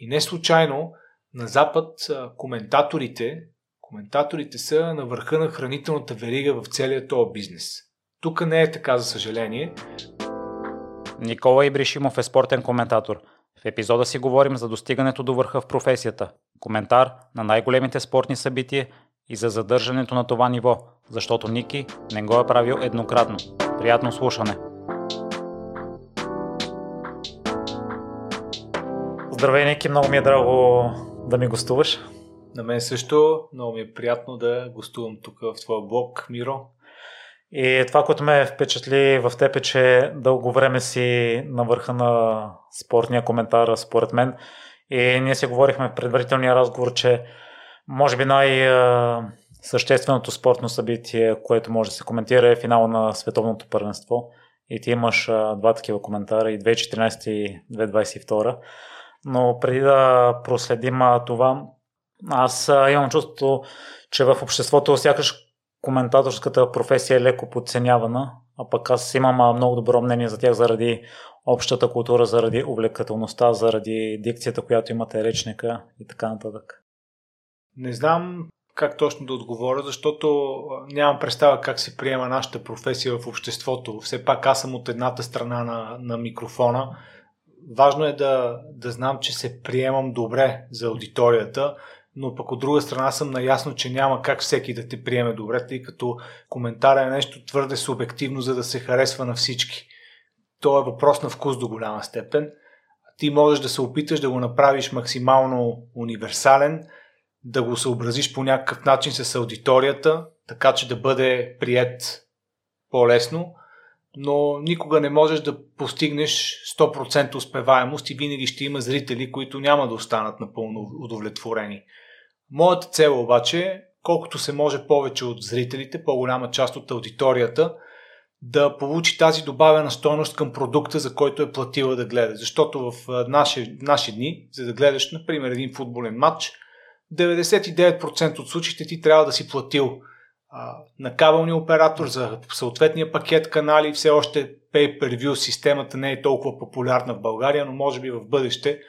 И не случайно на Запад коментаторите, коментаторите са на върха на хранителната верига в целия този бизнес. Тук не е така, за съжаление. Никола Ибришимов е спортен коментатор. В епизода си говорим за достигането до върха в професията, коментар на най-големите спортни събития и за задържането на това ниво, защото Ники не го е правил еднократно. Приятно слушане! Здравей, Ники, много ми е драго да ми гостуваш. На мен също много ми е приятно да гостувам тук в твоя блог, Миро. И това, което ме впечатли в теб е, че дълго време си на върха на спортния коментар, според мен. И ние си говорихме в предварителния разговор, че може би най-същественото спортно събитие, което може да се коментира е финала на световното първенство. И ти имаш два такива коментара, и 2014 и 2022. Но преди да проследим това, аз имам чувството, че в обществото сякаш коментаторската професия е леко подценявана, а пък аз имам много добро мнение за тях заради общата култура, заради увлекателността, заради дикцията, която имате речника и така нататък. Не знам как точно да отговоря, защото нямам представа как се приема нашата професия в обществото. Все пак аз съм от едната страна на, на микрофона. Важно е да, да знам, че се приемам добре за аудиторията, но пък от друга страна съм наясно, че няма как всеки да те приеме добре, тъй като коментар е нещо твърде субективно, за да се харесва на всички. То е въпрос на вкус до голяма степен. Ти можеш да се опиташ да го направиш максимално универсален, да го съобразиш по някакъв начин с аудиторията, така че да бъде прият по-лесно, но никога не можеш да постигнеш 100% успеваемост и винаги ще има зрители, които няма да останат напълно удовлетворени. Моята цел обаче е, колкото се може повече от зрителите, по-голяма част от аудиторията, да получи тази добавена стойност към продукта, за който е платила да гледа. Защото в наши, наши дни, за да гледаш, например, един футболен матч, 99% от случаите ти трябва да си платил на кабелния оператор за съответния пакет канали. Все още pay-per-view системата не е толкова популярна в България, но може би в бъдеще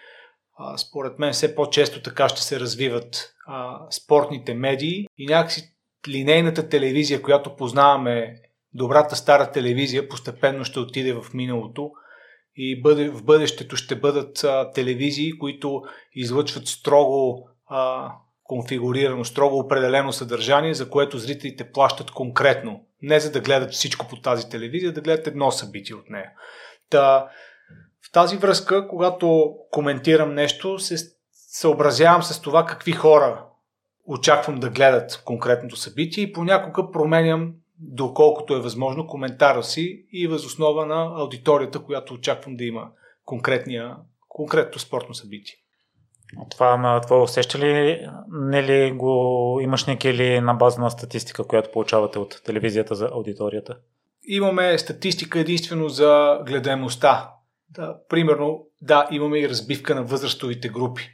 според мен все по-често така ще се развиват а, спортните медии и някакси линейната телевизия, която познаваме, добрата стара телевизия, постепенно ще отиде в миналото и бъде, в бъдещето ще бъдат а, телевизии, които излъчват строго а, конфигурирано, строго определено съдържание, за което зрителите плащат конкретно. Не за да гледат всичко по тази телевизия, да гледат едно събитие от нея. Та, в тази връзка, когато коментирам нещо, се съобразявам с това какви хора очаквам да гледат конкретното събитие и понякога променям доколкото е възможно коментара си и възоснова на аудиторията, която очаквам да има конкретния, конкретно спортно събитие. Това това усеща ли, не ли го имаш или на база на статистика, която получавате от телевизията за аудиторията? Имаме статистика единствено за гледаемостта. Да, примерно, да, имаме и разбивка на възрастовите групи,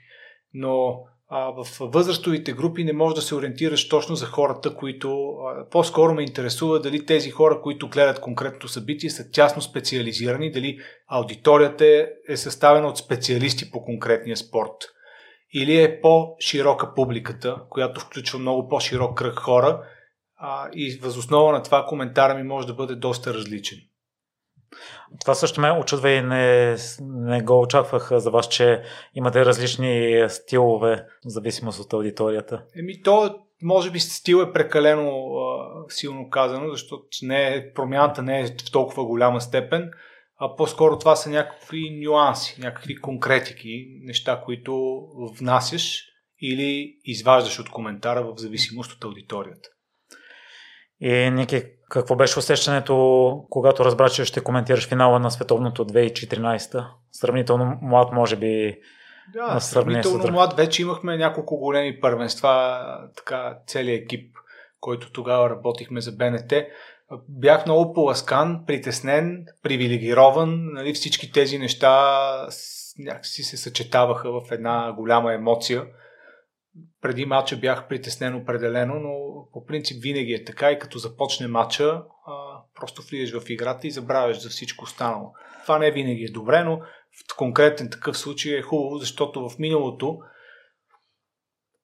но а, в възрастовите групи не можеш да се ориентираш точно за хората, които а, по-скоро ме интересува дали тези хора, които гледат конкретното събитие, са тясно специализирани, дали аудиторията е съставена от специалисти по конкретния спорт или е по-широка публиката, която включва много по-широк кръг хора а, и възоснова на това коментара ми може да бъде доста различен. Това също ме очудва и не, не го очаквах за вас, че имате различни стилове, в зависимост от аудиторията. Еми, то може би стил е прекалено а, силно казано, защото не е, промяната не е в толкова голяма степен а по-скоро това са някакви нюанси, някакви конкретики, неща, които внасяш или изваждаш от коментара в зависимост от аудиторията. И, Ники, какво беше усещането, когато разбра, че ще коментираш финала на световното 2014? Сравнително млад, може би. Да, сравнително с... млад. Вече имахме няколко големи първенства, така целият екип, който тогава работихме за БНТ бях много поласкан, притеснен, привилегирован. Нали, всички тези неща някакси се съчетаваха в една голяма емоция. Преди матча бях притеснен определено, но по принцип винаги е така и като започне матча, просто влизаш в играта и забравяш за всичко останало. Това не винаги е добре, но в конкретен такъв случай е хубаво, защото в миналото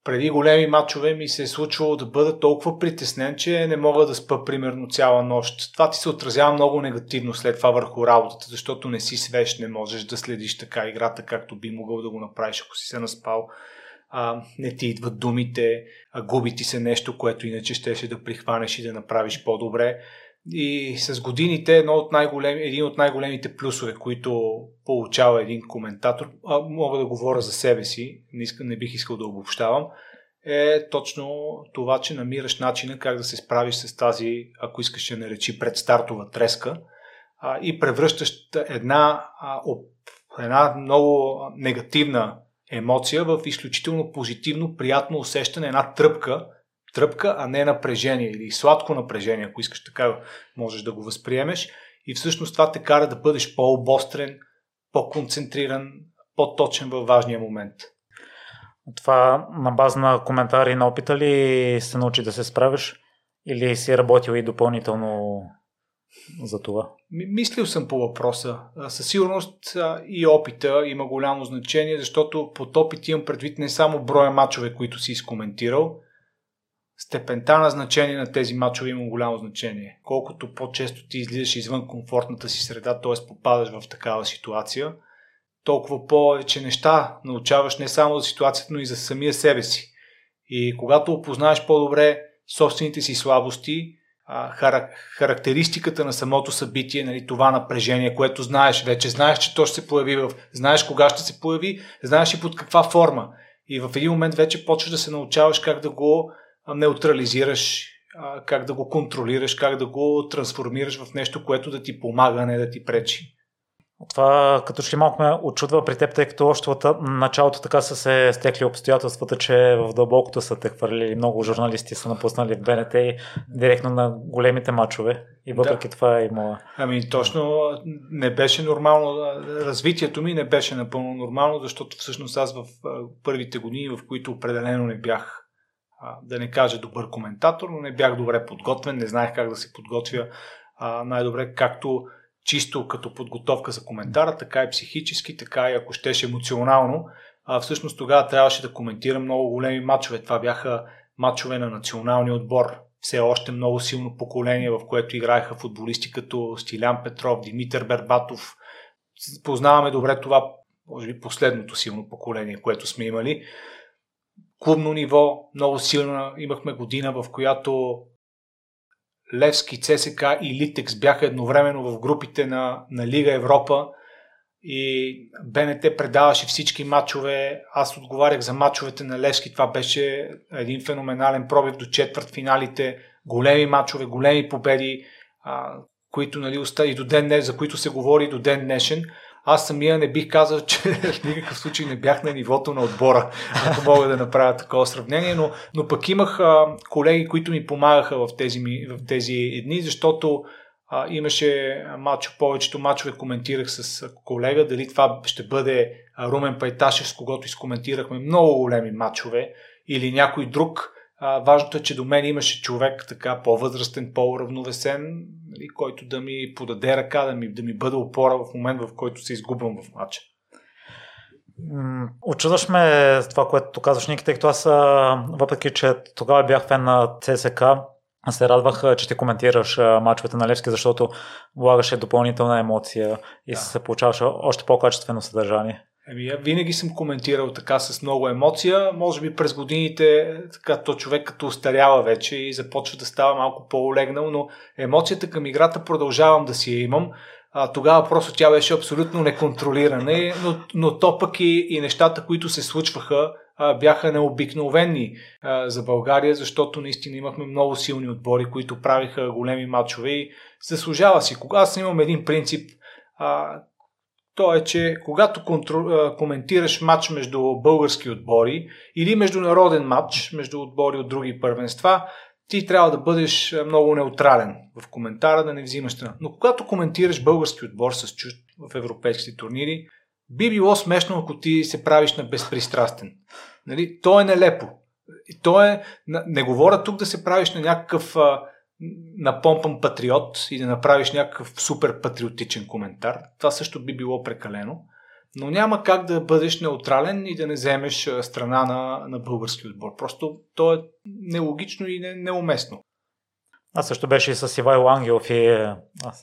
преди големи матчове ми се е случвало да бъда толкова притеснен, че не мога да спа примерно цяла нощ. Това ти се отразява много негативно след това върху работата, защото не си свеж, не можеш да следиш така играта, както би могъл да го направиш, ако си се наспал. А, не ти идват думите, а губи ти се нещо, което иначе щеше да прихванеш и да направиш по-добре. И с годините едно от най-големи, един от най-големите плюсове, които получава един коментатор, а мога да говоря за себе си, не, иска, не бих искал да обобщавам, е точно това, че намираш начина как да се справиш с тази, ако искаш да наречи, предстартова треска а, и превръщаш една, а, една много негативна емоция в изключително позитивно, приятно усещане, една тръпка, тръпка, а не напрежение или сладко напрежение, ако искаш така можеш да го възприемеш. И всъщност това те кара да бъдеш по-обострен, по-концентриран, по-точен във важния момент. Това на база на коментари на опита ли се научи да се справиш или си работил и допълнително за това? Мислил съм по въпроса. Със сигурност и опита има голямо значение, защото под опит имам предвид не само броя мачове, които си изкоментирал, степента на значение на тези мачове има голямо значение. Колкото по-често ти излизаш извън комфортната си среда, т.е. попадаш в такава ситуация, толкова повече неща научаваш не само за ситуацията, но и за самия себе си. И когато опознаеш по-добре собствените си слабости, характеристиката на самото събитие, нали, това напрежение, което знаеш вече, знаеш, че то ще се появи, знаеш кога ще се появи, знаеш и под каква форма. И в един момент вече почваш да се научаваш как да го неутрализираш, как да го контролираш, как да го трансформираш в нещо, което да ти помага, а не да ти пречи. Това като ще малко ме очудва при теб, тъй като още от началото така са се стекли обстоятелствата, че в дълбокото са те хвърлили. Много журналисти са напуснали в БНТ и директно на големите матчове. И въпреки да. това е има... Ами точно не беше нормално. Развитието ми не беше напълно нормално, защото всъщност аз в първите години, в които определено не бях да не кажа добър коментатор, но не бях добре подготвен, не знаех как да се подготвя най-добре, както чисто като подготовка за коментара, така и психически, така и ако щеше емоционално. А, всъщност тогава трябваше да коментирам много големи матчове. Това бяха матчове на националния отбор. Все още много силно поколение, в което играеха футболисти като Стилян Петров, Димитър Бербатов. Познаваме добре това, може би последното силно поколение, което сме имали. Клубно ниво, много силно. Имахме година, в която Левски, ЦСК и Литекс бяха едновременно в групите на, на Лига Европа и БНТ предаваше всички матчове. Аз отговарях за матчовете на Левски. Това беше един феноменален пробив до четвърт финалите. Големи матчове, големи победи, а, които нали, и до ден, за които се говори до ден днешен. Аз самия не бих казал, че в никакъв случай не бях на нивото на отбора, ако мога да направя такова сравнение, но, но пък имах а, колеги, които ми помагаха в тези, в тези дни, защото а, имаше матч, повечето матчове коментирах с колега, дали това ще бъде Румен Пайташев, с когото изкоментирахме много големи матчове, или някой друг, а, важното е, че до мен имаше човек така по-възрастен, по-равновесен, нали, който да ми подаде ръка, да ми, да ми бъде опора в момент, в който се изгубвам в матча. Очудваш ме това, което казваш, Ники, тъй като аз, въпреки че тогава бях фен на ЦСК, се радвах, че ти коментираш мачовете на Левски, защото влагаше допълнителна емоция и да. се получаваше още по-качествено съдържание. Еми, винаги съм коментирал така с много емоция. Може би през годините така, то човек като устарява вече и започва да става малко по-олегнал, но емоцията към играта продължавам да си я имам. А, тогава просто тя беше абсолютно неконтролирана, но, но то пък и, и нещата, които се случваха, бяха необикновени а, за България, защото наистина имахме много силни отбори, които правиха големи матчове и заслужава си. Кога аз имам един принцип, а, то е, че когато контрол, коментираш матч между български отбори или международен матч между отбори от други първенства, ти трябва да бъдеш много неутрален в коментара, да не взимаш страна. Но когато коментираш български отбор с чужд в европейските турнири, би било смешно, ако ти се правиш на безпристрастен. Нали? То е нелепо. То е, не говоря тук да се правиш на някакъв напомпан патриот и да направиш някакъв супер патриотичен коментар. Това също би било прекалено. Но няма как да бъдеш неутрален и да не вземеш страна на, на български отбор. Просто то е нелогично и не, неуместно. А също беше и с Ивайло Ангелов и... А,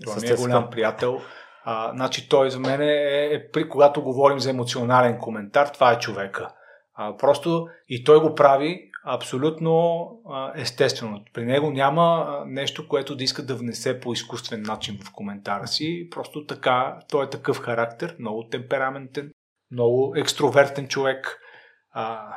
той ми е голям приятел. А, значи той за мен е, е, при когато говорим за емоционален коментар, това е човека. А, просто и той го прави абсолютно а, естествено. При него няма нещо, което да иска да внесе по изкуствен начин в коментара си. Просто така, той е такъв характер, много темпераментен, много екстровертен човек. А,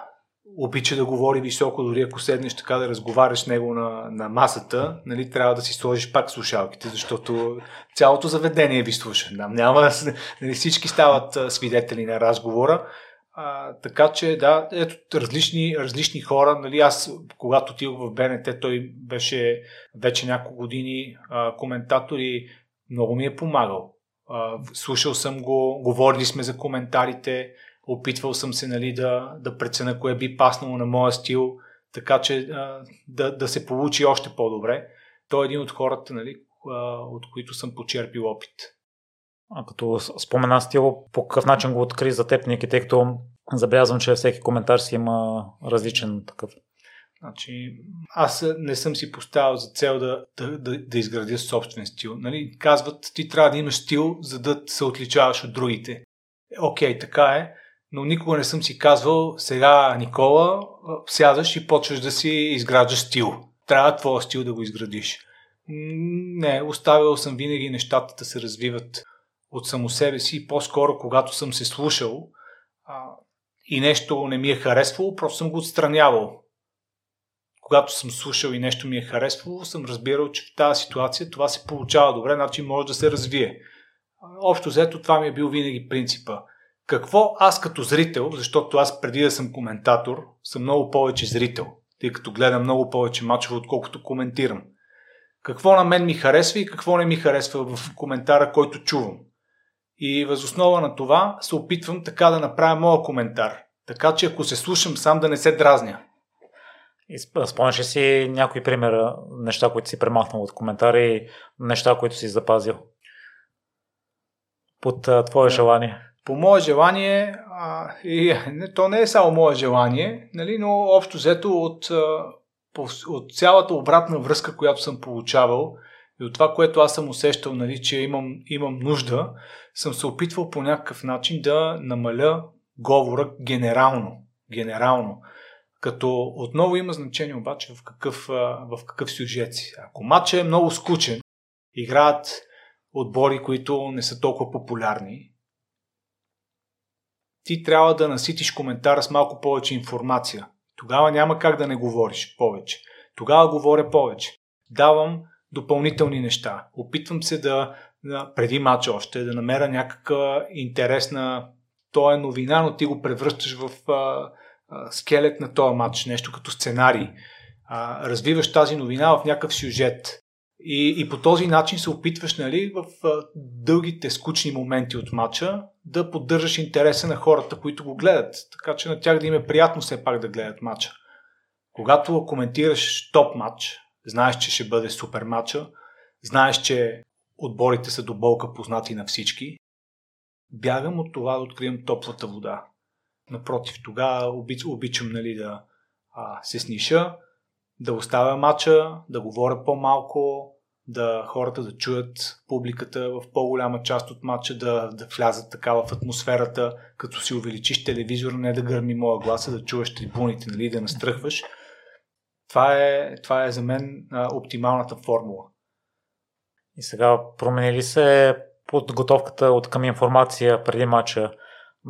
обича да говори високо, дори ако седнеш така да разговаряш с него на, на масата, нали, трябва да си сложиш пак слушалките, защото цялото заведение ви слуша. Няма, нали, всички стават свидетели на разговора. А, така че, да, ето различни, различни хора. Нали, аз, когато отидох в БНТ, той беше вече няколко години а, коментатор и много ми е помагал. А, слушал съм го, говорили сме за коментарите, опитвал съм се нали, да, да преценя кое би паснало на моя стил, така че а, да, да се получи още по-добре. Той е един от хората, нали, а, от които съм почерпил опит. А като спомена стил, по какъв начин го откри за теб, Ники, тъй като забелязвам, че всеки коментар си има различен такъв. Значи, аз не съм си поставил за цел да, да, да, да изградя собствен стил. Нали? Казват, ти трябва да имаш стил, за да се отличаваш от другите. Окей, така е, но никога не съм си казвал, сега, Никола, сядаш и почваш да си изграждаш стил. Трябва твоя стил да го изградиш. Не, оставил съм винаги нещата да се развиват от само себе си по-скоро, когато съм се слушал а, и нещо не ми е харесвало, просто съм го отстранявал. Когато съм слушал и нещо ми е харесвало, съм разбирал, че в тази ситуация това се получава добре, значи може да се развие. Общо взето това ми е бил винаги принципа. Какво аз като зрител, защото аз преди да съм коментатор, съм много повече зрител, тъй като гледам много повече мачове, отколкото коментирам. Какво на мен ми харесва и какво не ми харесва в коментара, който чувам. И възоснова на това се опитвам така да направя моя коментар. Така че ако се слушам сам да не се дразня. Спомняш ли си някои примера, неща, които си премахнал от коментари, неща, които си запазил? Под а, твое да. желание. По мое желание, а, и не, то не е само мое желание, нали, но общо взето от, от цялата обратна връзка, която съм получавал, и от това, което аз съм усещал, нали, че имам, имам нужда, съм се опитвал по някакъв начин да намаля говора генерално. Генерално. Като отново има значение обаче в какъв, в какъв сюжет си. Ако матчът е много скучен, играят отбори, които не са толкова популярни, ти трябва да наситиш коментара с малко повече информация. Тогава няма как да не говориш повече. Тогава говоря повече. Давам допълнителни неща. Опитвам се да, преди матча още, да намеря някаква интересна, то е новина, но ти го превръщаш в а, а, скелет на този матч, нещо като сценарий. А, развиваш тази новина в някакъв сюжет. И, и по този начин се опитваш нали, в а, дългите скучни моменти от матча да поддържаш интереса на хората, които го гледат. Така че на тях да им е приятно все пак да гледат матча. Когато коментираш топ матч, знаеш, че ще бъде супер матча, знаеш, че отборите са до болка познати на всички, бягам от това да открием топлата вода. Напротив, тогава обич, обичам нали, да а, се сниша, да оставя матча, да говоря по-малко, да хората да чуят публиката в по-голяма част от матча, да, да влязат така в атмосферата, като си увеличиш телевизора, не да гърми моя гласа, да чуваш трибуните, нали, да настръхваш. Това е, това е за мен а, оптималната формула. И сега промени ли се подготовката от към информация преди матча,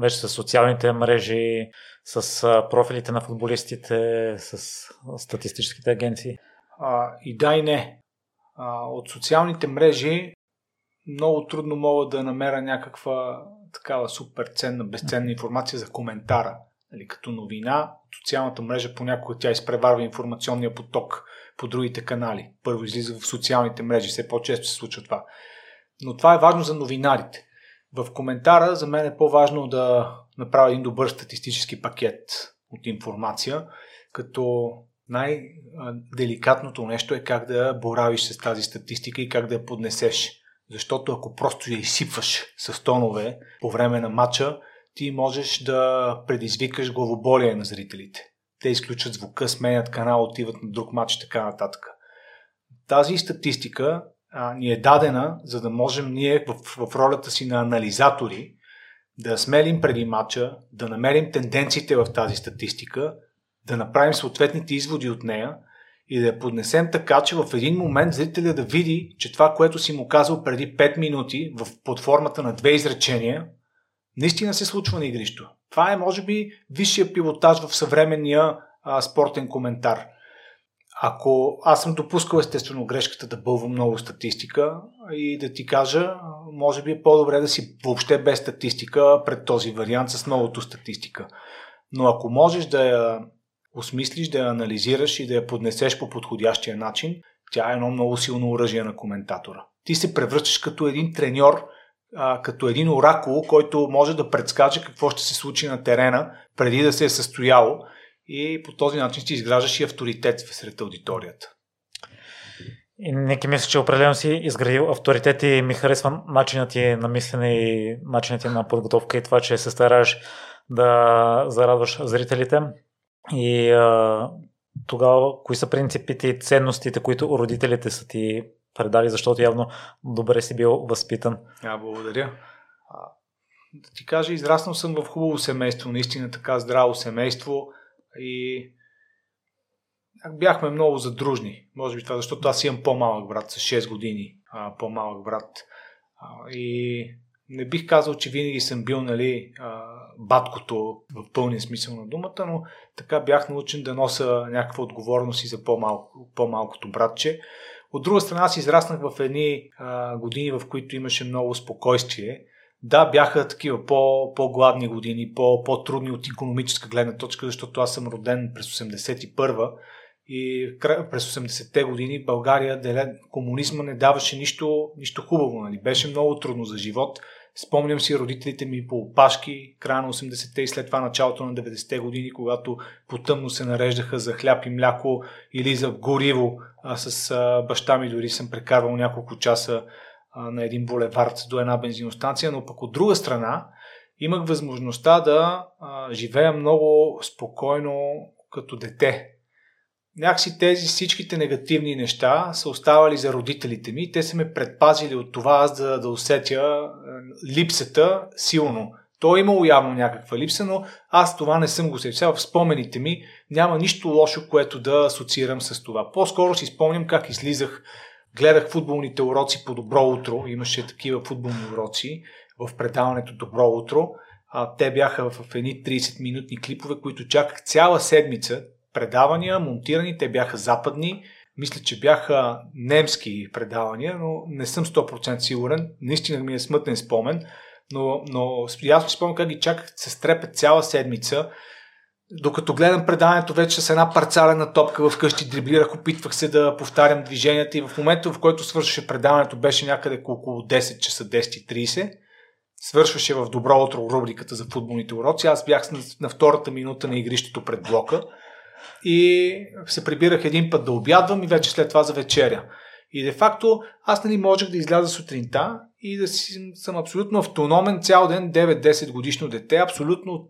вече с социалните мрежи, с профилите на футболистите, с статистическите агенции? А, и да и не. А, от социалните мрежи много трудно мога да намеря някаква такава супер ценна, безценна информация за коментара. Нали, като новина, социалната мрежа понякога тя изпреварва информационния поток по другите канали. Първо излиза в социалните мрежи, все по-често се случва това. Но това е важно за новинарите. В коментара за мен е по-важно да направя един добър статистически пакет от информация, като най-деликатното нещо е как да боравиш с тази статистика и как да я поднесеш. Защото ако просто я изсипваш с тонове по време на матча, ти можеш да предизвикаш главоболие на зрителите. Те изключат звука, сменят канал, отиват на друг матч и така нататък. Тази статистика а, ни е дадена, за да можем ние в, в ролята си на анализатори да смелим преди матча, да намерим тенденциите в тази статистика, да направим съответните изводи от нея и да я поднесем така, че в един момент зрителя да види, че това, което си му казал преди 5 минути в, под формата на две изречения, наистина се случва на игрището. Това е, може би, висшия пилотаж в съвременния а, спортен коментар. Ако аз съм допускал естествено грешката да бълвам много статистика и да ти кажа, може би е по-добре да си въобще без статистика пред този вариант с новото статистика. Но ако можеш да я осмислиш, да я анализираш и да я поднесеш по подходящия начин, тя е едно много силно оръжие на коментатора. Ти се превръщаш като един треньор, като един оракул, който може да предскаже какво ще се случи на терена преди да се е състояло и по този начин си изграждаш и авторитет сред аудиторията. И неки мисля, че определено си изградил авторитет и ми харесва начинът ти на мислене и начинът ти на подготовка и това, че се стараш да зарадваш зрителите. И а, тогава, кои са принципите и ценностите, които родителите са ти предали, защото явно добре си бил възпитан? А, благодаря. Да ти кажа, израснал съм в хубаво семейство, наистина така здраво семейство и бяхме много задружни. Може би това, защото аз имам по-малък брат с 6 години, а, по-малък брат. А, и не бих казал, че винаги съм бил нали, баткото в пълния смисъл на думата, но така бях научен да нося някаква отговорност и за по-малко, по-малкото братче. От друга страна, аз израснах в едни а, години, в които имаше много спокойствие. Да, бяха такива по, по-гладни години, по, по-трудни от економическа гледна точка, защото аз съм роден през 81-а и през 80-те години България комунизма не даваше нищо, нищо хубаво. Нали? Беше много трудно за живот. Спомням си родителите ми по опашки, края на 80-те и след това началото на 90-те години, когато потъмно се нареждаха за хляб и мляко или за гориво. А с а, баща ми дори съм прекарвал няколко часа а, на един булевард до една бензиностанция, но пък от друга страна имах възможността да а, живея много спокойно като дете някакси тези всичките негативни неща са оставали за родителите ми. Те са ме предпазили от това аз да, да усетя е, липсата силно. То е имало явно някаква липса, но аз това не съм го усетил. В спомените ми няма нищо лошо, което да асоциирам с това. По-скоро си спомням как излизах, гледах футболните уроци по добро утро. Имаше такива футболни уроци в предаването Добро утро. А, те бяха в едни 30-минутни клипове, които чаках цяла седмица предавания, монтирани, те бяха западни, мисля, че бяха немски предавания, но не съм 100% сигурен. Наистина ми е смътен спомен, но, но аз си спомням как ги чаках се стрепет цяла седмица. Докато гледам предаването вече с една парцалена топка вкъщи дриблирах, опитвах се да повтарям движенията и в момента, в който свършваше предаването, беше някъде около 10 часа, 10.30. Свършваше в добро утро рубриката за футболните уроци. Аз бях на втората минута на игрището пред блока и се прибирах един път да обядвам и вече след това за вечеря. И де-факто аз нали можех да изляза сутринта и да си, съм абсолютно автономен цял ден, 9-10 годишно дете, абсолютно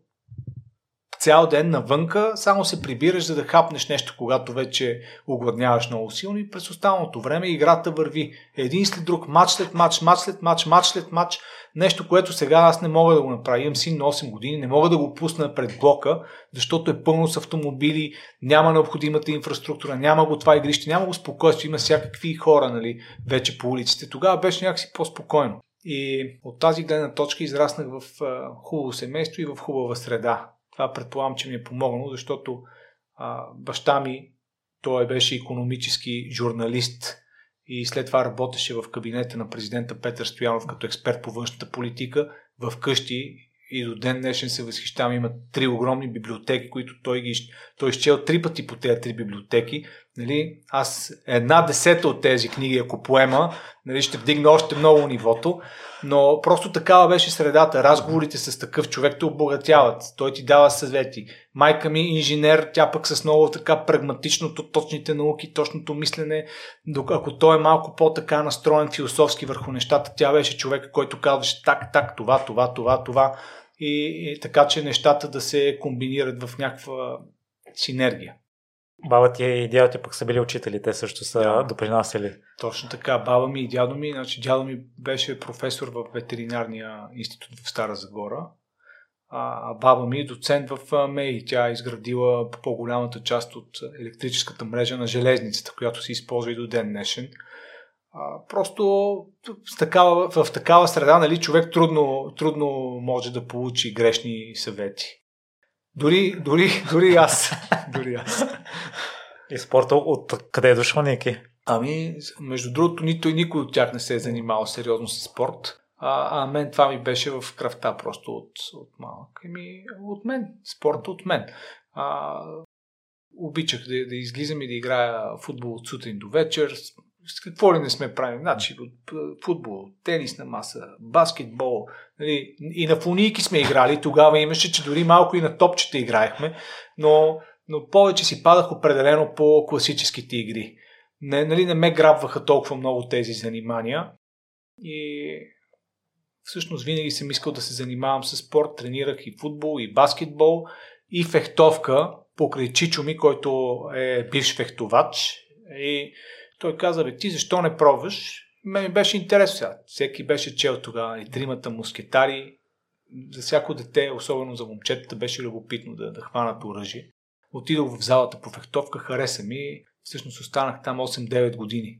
цял ден навънка, само се прибираш за да хапнеш нещо, когато вече огладняваш много силно и през останалото време играта върви един след друг, матч след матч, матч след матч, матч след матч, нещо, което сега аз не мога да го направя. Имам син на 8 години, не мога да го пусна пред блока, защото е пълно с автомобили, няма необходимата инфраструктура, няма го това игрище, няма го спокойствие, има всякакви хора нали, вече по улиците. Тогава беше някакси по-спокойно. И от тази гледна точка израснах в хубаво семейство и в хубава среда. Това предполагам, че ми е помогнало, защото а, баща ми, той беше економически журналист и след това работеше в кабинета на президента Петър Стоянов като експерт по външната политика в къщи и до ден днешен се възхищавам. Има три огромни библиотеки, които той, ги, той изчел три пъти по тези три библиотеки. Нали, аз една десета от тези книги, ако поема, нали, ще вдигна още много нивото, но просто такава беше средата. Разговорите с такъв човек те обогатяват. Той ти дава съвети. Майка ми инженер, тя пък с много така прагматичното, точните науки, точното мислене. Ако той е малко по-така настроен философски върху нещата, тя беше човек, който казваше так, так, това, това, това, това. и, и така, че нещата да се комбинират в някаква синергия. Баба ти и дядо ти пък са били учители, те също са да. допринасяли. Точно така. Баба ми и дядо ми, значи дядо ми беше професор в ветеринарния институт в Стара Загора, а баба ми е доцент в МЕИ. Тя е изградила по-голямата част от електрическата мрежа на железницата, която се използва и до ден днешен. А, просто в такава, в такава среда нали, човек трудно, трудно може да получи грешни съвети. Дори, дори, дори аз. дори аз. И спорта от къде е дошъл, Ники? Ами, между другото, нито и никой от тях не се е занимавал сериозно с спорт. А, а мен това ми беше в кръвта просто от, от малък. Еми, от мен. Спорта от мен. А, обичах да, да излизам и да играя футбол от сутрин до вечер. Какво ли не сме правили? Значи, футбол, тенис на маса, баскетбол. Нали, и на фунийки сме играли. Тогава имаше, че дори малко и на топчета играехме. Но, но повече си падах определено по класическите игри. Не, нали, не ме грабваха толкова много тези занимания. И всъщност винаги съм искал да се занимавам с спорт. Тренирах и футбол, и баскетбол, и фехтовка покрай Чичо ми, който е бивш фехтовач. И той каза, бе, ти защо не пробваш? Ме ми беше интересно сега. Всеки беше чел тогава и тримата мускетари. За всяко дете, особено за момчетата, беше любопитно да, да хванат оръжие. Отидох в залата по фехтовка, хареса ми. Всъщност останах там 8-9 години.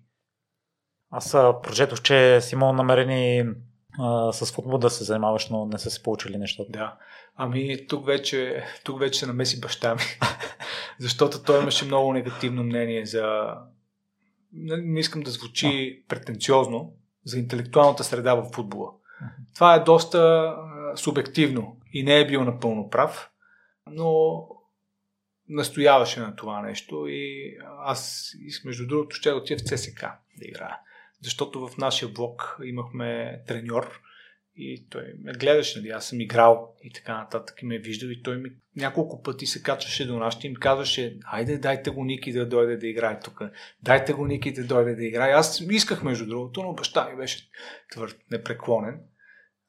Аз прочетох, че си имал намерени а, с футбол да се занимаваш, но не са се получили нещата. Да. Ами тук вече, тук вече се намеси баща ми, защото той имаше много негативно мнение за... Не искам да звучи претенциозно, за интелектуалната среда в футбола. Това е доста а, субективно и не е бил напълно прав, но настояваше на това нещо и аз, между другото, ще отида в ЦСК да играя. Защото в нашия блок имахме треньор и той ме гледаше, нали, аз съм играл и така нататък и ме е виждал и той ми няколко пъти се качваше до нас и ми казваше, хайде дайте го Ники да дойде да играе тук, дайте го Ники да дойде да играе. Аз исках между другото, но баща ми беше твърд, непреклонен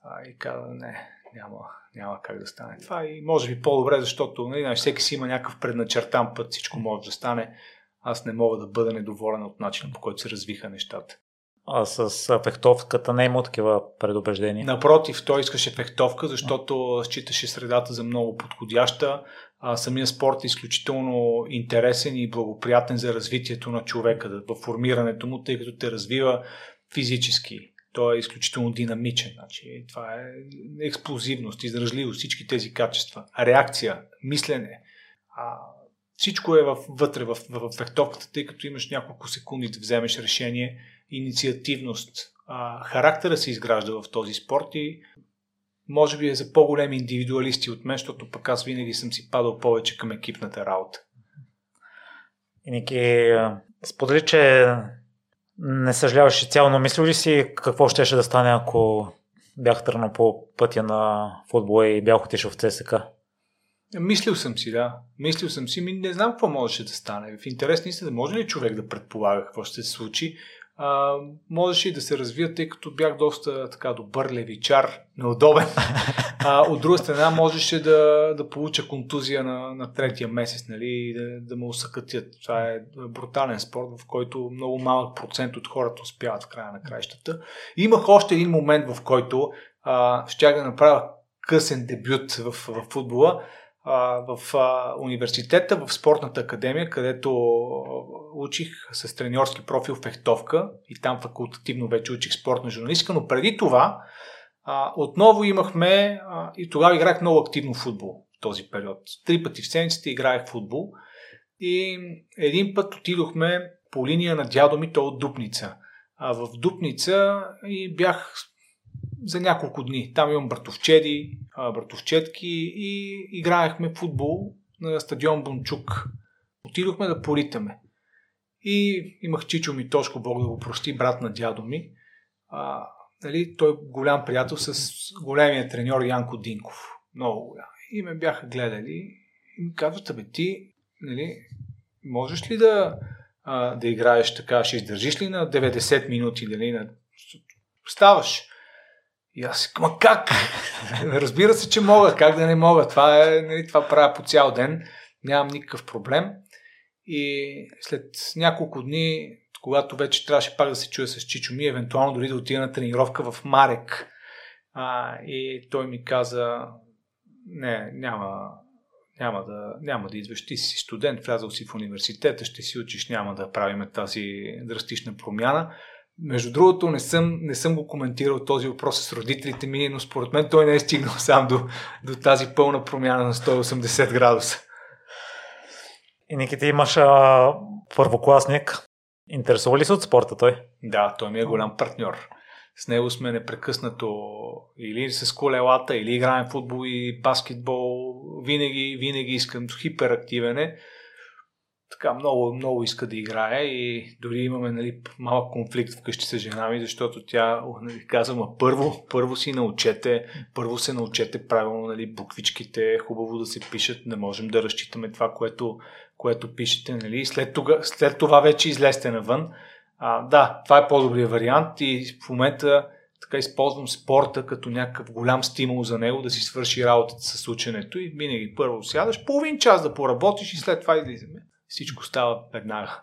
а, и каза, не, няма, няма как да стане това и може би по-добре, защото нали, всеки си има някакъв предначертан път, всичко може да стане. Аз не мога да бъда недоволен от начина по който се развиха нещата. А с фехтовката не има такива предубеждения? Напротив, той искаше фехтовка, защото считаше средата за много подходяща. А самия спорт е изключително интересен и благоприятен за развитието на човека, в формирането му, тъй като те развива физически. Той е изключително динамичен. Значи, това е експлозивност, издръжливост, всички тези качества. Реакция, мислене. А, всичко е вътре в, в, в фехтовката, тъй като имаш няколко секунди да вземеш решение инициативност. А, характера се изгражда в този спорт и може би е за по-големи индивидуалисти от мен, защото пък аз винаги съм си падал повече към екипната работа. И Ники, сподели, че не съжаляваш цяло, но мисли ли си какво щеше да стане, ако бях тръгнал по пътя на футбола и бях отишъл в ЦСК? Мислил съм си, да. Мислил съм си, не знам какво можеше да стане. В интерес наистина, може ли човек да предполага какво ще се случи? а, можеше и да се развия, тъй като бях доста така добър левичар, неудобен. А, от друга страна, можеше да, да получа контузия на, на третия месец, нали, и да, да ме усъкътят. Това е брутален спорт, в който много малък процент от хората успяват в края на краищата. Имах още един момент, в който а, щях да направя късен дебют в, в футбола в университета, в спортната академия, където учих с треньорски профил фехтовка и там факултативно вече учих спортна журналистика, но преди това отново имахме и тогава играх много активно футбол в този период. Три пъти в седмицата играех футбол и един път отидохме по линия на дядо ми, то от Дупница. А в Дупница и бях за няколко дни. Там имам братовчеди, братовчетки и играехме футбол на стадион Бунчук. Отидохме да поритаме. И имах Чичо ми Тошко, Бог да го прости, брат на дядо ми. А, нали, той голям приятел с големия треньор Янко Динков. Много голям. И ме бяха гледали и ми казват, бе ти, нали, можеш ли да, а, да играеш така, ще издържиш ли на 90 минути, нали, на... ставаш. И аз си ма как? Разбира се, че мога, как да не мога. Това, е, нали, това правя по цял ден, нямам никакъв проблем. И след няколко дни, когато вече трябваше пак да се чуя с Чичо ми, евентуално дори да отида на тренировка в Марек, а, и той ми каза, не, няма, няма да, няма да идваш, ти си студент, влязал си в университета, ще си учиш, няма да правим тази драстична промяна. Между другото, не съм, не съм го коментирал този въпрос с родителите ми, но според мен той не е стигнал сам до, до тази пълна промяна на 180 градуса. И Ники, ти имаш а, първокласник. Интересува ли се от спорта той? Да, той ми е голям партньор. С него сме непрекъснато или с колелата, или играем футбол и баскетбол. Винаги, винаги искам хиперактивен е така много, много иска да играе и дори имаме нали, малък конфликт вкъщи с жена ми, защото тя нали, казва, ма първо, първо си научете, първо се научете правилно нали, буквичките, хубаво да се пишат, не можем да разчитаме това, което, което пишете, нали, след, тога, след това вече излезте навън. А, да, това е по-добрият вариант и в момента така използвам спорта като някакъв голям стимул за него да си свърши работата с ученето и винаги първо сядаш половин час да поработиш и след това излизаме всичко става веднага.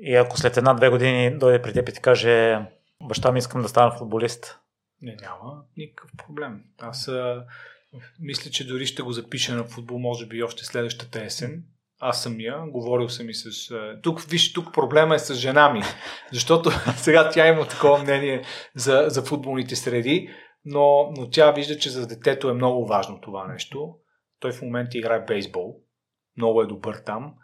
И ако след една-две години дойде при теб и ти каже, баща ми искам да стана футболист? Не, няма никакъв проблем. Аз а, мисля, че дори ще го запиша на футбол, може би още следващата есен. Аз самия, говорил съм и с... Тук, виж, тук проблема е с жена ми, защото сега тя има такова мнение за, за футболните среди, но, но тя вижда, че за детето е много важно това нещо. Той в момента играе бейсбол много е добър там.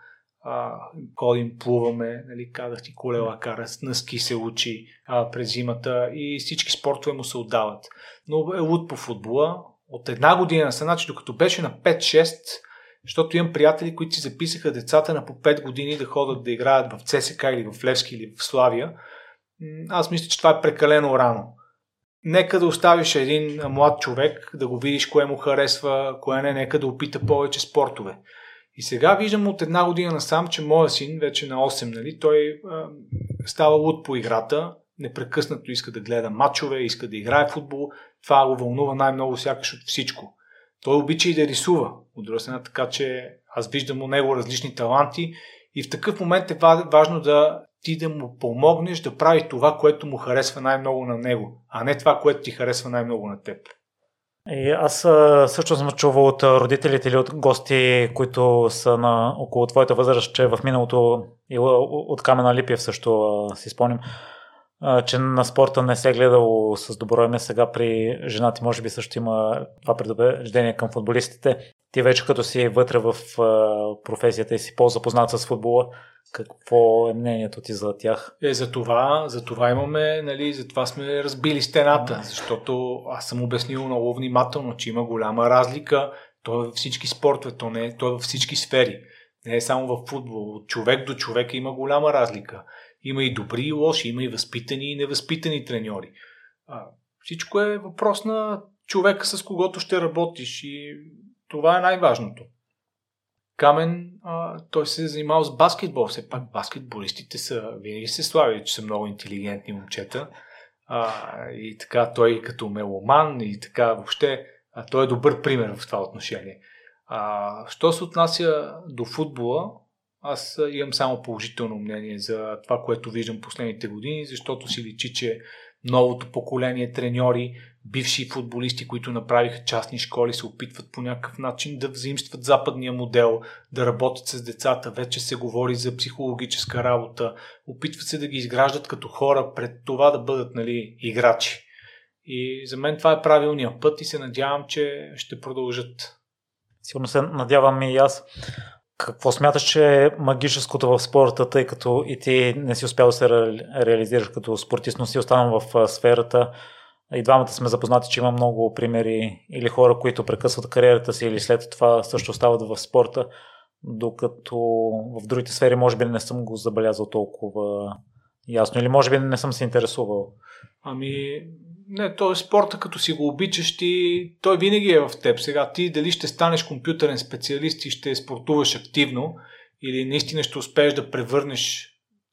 А, ходим, плуваме, нали, казах ти, колела кара, на ски се учи а, през зимата и всички спортове му се отдават. Но е луд по футбола. От една година са, значи докато беше на 5-6, защото имам приятели, които си записаха децата на по 5 години да ходят да играят в ЦСК или в Левски или в Славия. Аз мисля, че това е прекалено рано. Нека да оставиш един млад човек, да го видиш кое му харесва, кое не, нека да опита повече спортове. И сега виждам от една година насам, че моя син, вече на 8, нали, той а, става луд по играта, непрекъснато иска да гледа матчове, иска да играе футбол. Това го вълнува най-много сякаш от всичко. Той обича и да рисува, от друга така че аз виждам у него различни таланти и в такъв момент е важно да ти да му помогнеш да прави това, което му харесва най-много на него, а не това, което ти харесва най-много на теб. И аз също съм чувал от родителите или от гости, които са на около твоята възраст, че в миналото и от Камена Липиев също си спомням, че на спорта не се е гледало с добро име. Сега при женати може би също има това предубеждение към футболистите. Ти вече като си вътре в професията и си по-запознат с футбола, какво е мнението ти за тях? Е, за това, за това имаме, нали, за това сме разбили стената, защото аз съм обяснил много внимателно, че има голяма разлика. То е във всички спортове, то не то е във всички сфери. Не е само в футбол. От човек до човек има голяма разлика. Има и добри и лоши, има и възпитани и невъзпитани треньори. А, всичко е въпрос на човека, с когото ще работиш и това е най-важното. Камен, а, той се е занимавал с баскетбол. Все пак баскетболистите са, винаги се слави, че са много интелигентни момчета. А, и така, той като меломан и така въобще, а, той е добър пример в това отношение. А, що се отнася до футбола, аз имам само положително мнение за това, което виждам последните години, защото си личи, че новото поколение треньори, бивши футболисти, които направиха частни школи, се опитват по някакъв начин да взаимстват западния модел, да работят с децата. Вече се говори за психологическа работа. Опитват се да ги изграждат като хора пред това да бъдат нали, играчи. И за мен това е правилният път и се надявам, че ще продължат. Сигурно се надявам и аз. Какво смяташ, че е магическото в спорта, тъй като и ти не си успял да се реализираш като спортист, но си останал в сферата? И двамата сме запознати, че има много примери или хора, които прекъсват кариерата си или след това също остават в спорта, докато в другите сфери може би не съм го забелязал толкова ясно или може би не съм се интересувал. Ами, не, то е спорта, като си го обичаш ти, той винаги е в теб. Сега ти дали ще станеш компютърен специалист и ще спортуваш активно или наистина ще успееш да превърнеш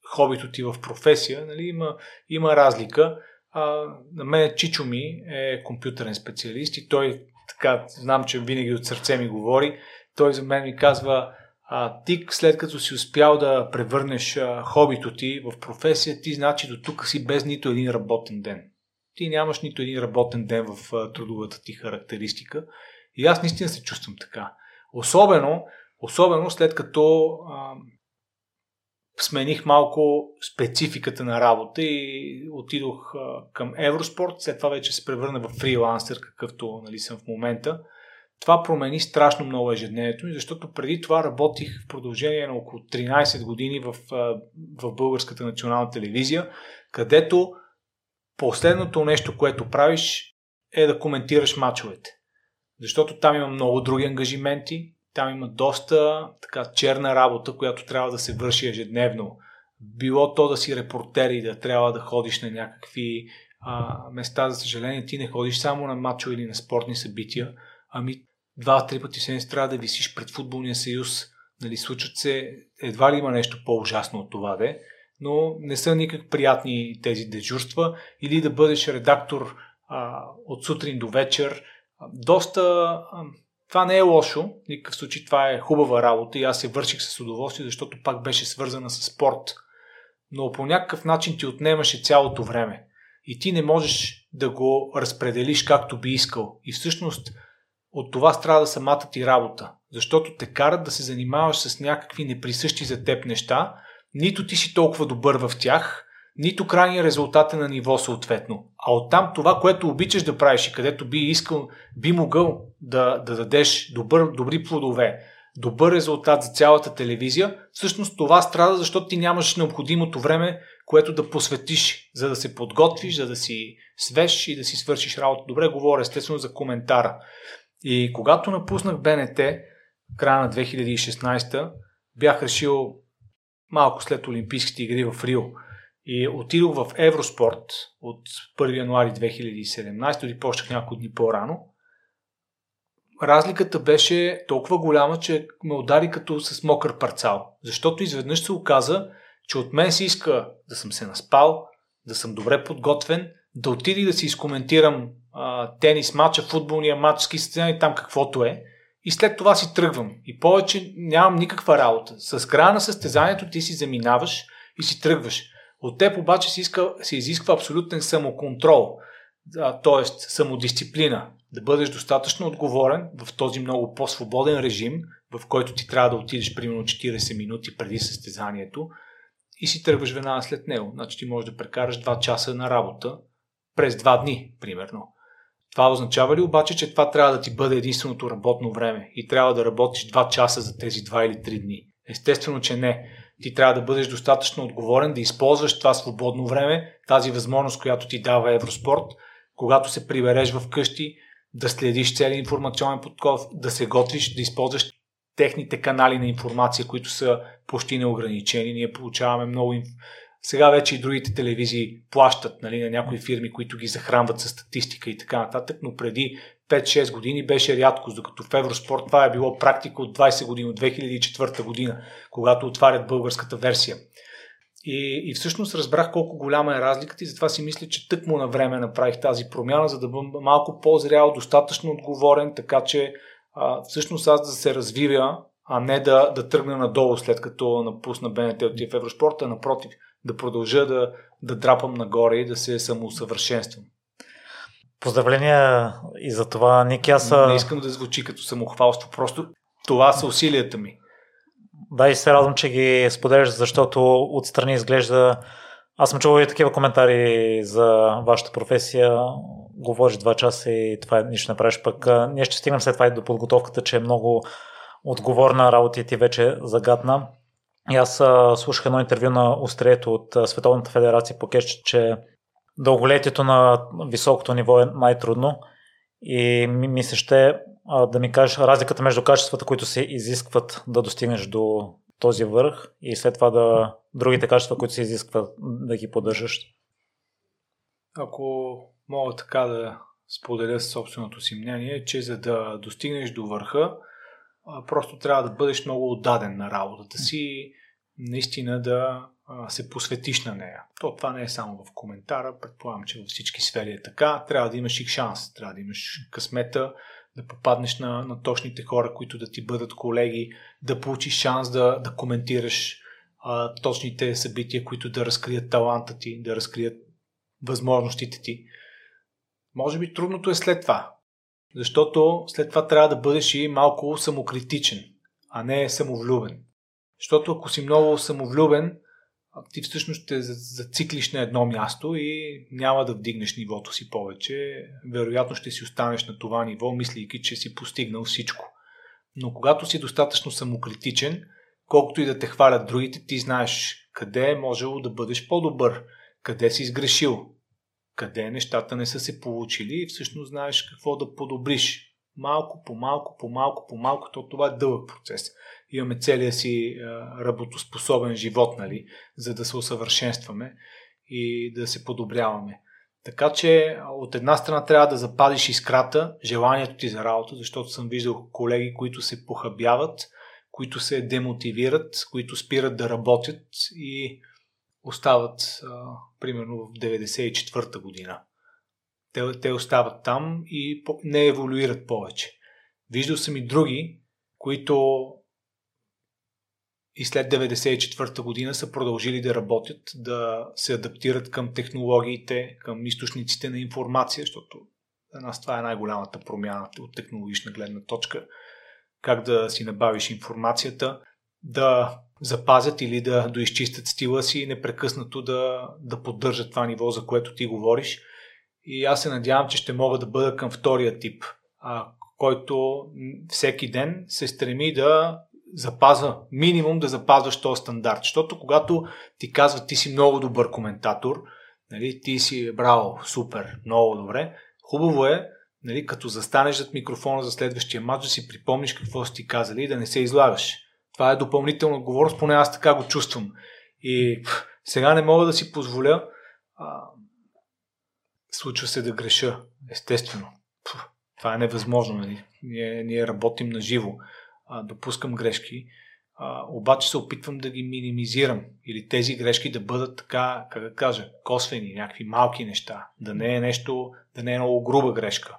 хобито ти в професия, нали, има, има разлика. А, на мен Чичо ми е компютърен специалист и той, така, знам, че винаги от сърце ми говори, той за мен ми казва, а, ти след като си успял да превърнеш а, хобито ти в професия, ти значи до тук си без нито един работен ден. Ти нямаш нито един работен ден в а, трудовата ти характеристика. И аз наистина се чувствам така. Особено, особено след като а, смених малко спецификата на работа и отидох а, към Евроспорт. След това вече се превърна в фрилансър, какъвто нали, съм в момента. Това промени страшно много ежедневието ми, защото преди това работих в продължение на около 13 години в, в Българската национална телевизия, където последното нещо, което правиш е да коментираш мачовете. Защото там има много други ангажименти, там има доста така черна работа, която трябва да се върши ежедневно. Било то да си репортер и да трябва да ходиш на някакви а, места, за съжаление ти не ходиш само на мачове или на спортни събития, ами два-три пъти седмица трябва да висиш пред футболния съюз. Нали, случват се, едва ли има нещо по-ужасно от това, де, но не са никак приятни тези дежурства или да бъдеш редактор а, от сутрин до вечер. Доста. А, това не е лошо, в никакъв случай това е хубава работа и аз се върших с удоволствие, защото пак беше свързана с спорт. Но по някакъв начин ти отнемаше цялото време и ти не можеш да го разпределиш както би искал. И всъщност от това страда самата ти работа, защото те карат да се занимаваш с някакви неприсъщи за теб неща, нито ти си толкова добър в тях, нито крайният резултат е на ниво съответно. А оттам това, което обичаш да правиш и където би искал, би могъл да, да дадеш добър, добри плодове, добър резултат за цялата телевизия, всъщност това страда, защото ти нямаш необходимото време, което да посветиш, за да се подготвиш, за да си свеж и да си свършиш работа. Добре, говоря естествено за коментара. И когато напуснах БНТ, края на 2016, бях решил малко след Олимпийските игри в Рио и отидох в Евроспорт от 1 януари 2017, дори почнах няколко дни по-рано. Разликата беше толкова голяма, че ме удари като с мокър парцал. Защото изведнъж се оказа, че от мен се иска да съм се наспал, да съм добре подготвен, да отида и да си изкоментирам тенис матча, футболния матч, ски и там каквото е. И след това си тръгвам. И повече нямам никаква работа. С края на състезанието ти си заминаваш и си тръгваш. От теб обаче се, иска, се изисква абсолютен самоконтрол, т.е. самодисциплина. Да бъдеш достатъчно отговорен в този много по-свободен режим, в който ти трябва да отидеш примерно 40 минути преди състезанието и си тръгваш веднага след него. Значи ти можеш да прекараш 2 часа на работа през 2 дни, примерно. Това означава ли обаче, че това трябва да ти бъде единственото работно време и трябва да работиш 2 часа за тези 2 или 3 дни? Естествено, че не. Ти трябва да бъдеш достатъчно отговорен, да използваш това свободно време, тази възможност, която ти дава Евроспорт, когато се прибереш в къщи, да следиш целият информационен подков, да се готвиш, да използваш техните канали на информация, които са почти неограничени. Ние получаваме много сега вече и другите телевизии плащат нали, на някои фирми, които ги захранват с статистика и така нататък, но преди 5-6 години беше рядкост, докато в Евроспорт това е било практика от 20 години, от 2004 година, когато отварят българската версия. И, и всъщност разбрах колко голяма е разликата и затова си мисля, че тъкмо на време направих тази промяна, за да бъда малко по-зрял, достатъчно отговорен, така че а, всъщност аз да се развивя, а не да, да тръгна надолу след като напусна БНТ от в Евроспорта, напротив – да продължа да, да драпам нагоре и да се самоусъвършенствам. Поздравления и за това, Ники. Аз... Не искам да звучи като самохвалство, просто това са усилията ми. Да, и се радвам, че ги споделяш, защото отстрани изглежда... Аз съм чувал и такива коментари за вашата професия. Говориш два часа и това нищо не правиш. Пък ние ще стигнем след това и до подготовката, че е много отговорна работа и ти вече загадна. И аз слушах едно интервю на Острието от Световната федерация по кеш, че дълголетието на високото ниво е най-трудно и ми, се ще да ми кажеш разликата между качествата, които се изискват да достигнеш до този върх и след това да другите качества, които се изискват да ги поддържаш. Ако мога така да споделя собственото си мнение, че за да достигнеш до върха, просто трябва да бъдеш много отдаден на работата си, наистина да се посветиш на нея. То това не е само в коментара, предполагам, че във всички сфери е така. Трябва да имаш и шанс, трябва да имаш късмета, да попаднеш на, на точните хора, които да ти бъдат колеги, да получиш шанс да, да коментираш а, точните събития, които да разкрият таланта ти, да разкрият възможностите ти. Може би трудното е след това, защото след това трябва да бъдеш и малко самокритичен, а не самовлюбен. Защото ако си много самовлюбен, ти всъщност ще зациклиш на едно място и няма да вдигнеш нивото си повече. Вероятно ще си останеш на това ниво, мислейки, че си постигнал всичко. Но когато си достатъчно самокритичен, колкото и да те хвалят другите, ти знаеш къде е можело да бъдеш по-добър, къде си сгрешил, къде нещата не са се получили и всъщност знаеш какво да подобриш. Малко по малко, по малко, по малко, то това е дълъг процес имаме целия си работоспособен живот, нали, за да се усъвършенстваме и да се подобряваме. Така че от една страна трябва да запазиш искрата, желанието ти за работа, защото съм виждал колеги, които се похабяват, които се демотивират, които спират да работят и остават а, примерно в 94-та година. Те, те остават там и не еволюират повече. Виждал съм и други, които и след 1994 година са продължили да работят, да се адаптират към технологиите, към източниците на информация, защото за нас това е най-голямата промяна от технологична гледна точка. Как да си набавиш информацията, да запазят или да доизчистят стила си и непрекъснато да, да поддържат това ниво, за което ти говориш. И аз се надявам, че ще мога да бъда към втория тип, а, който всеки ден се стреми да запазва, минимум да запазваш този стандарт. Защото когато ти казват ти си много добър коментатор, нали, ти си браво, супер, много добре, хубаво е, нали, като застанеш зад микрофона за следващия матч, да си припомниш какво си ти казали и да не се излагаш. Това е допълнителна отговорност, поне аз така го чувствам. И сега не мога да си позволя. А, случва се да греша, естествено. Това е невъзможно. Нали? Ние, ние работим на живо допускам грешки, а, обаче се опитвам да ги минимизирам или тези грешки да бъдат така, как да кажа, косвени, някакви малки неща, да не е нещо, да не е много груба грешка,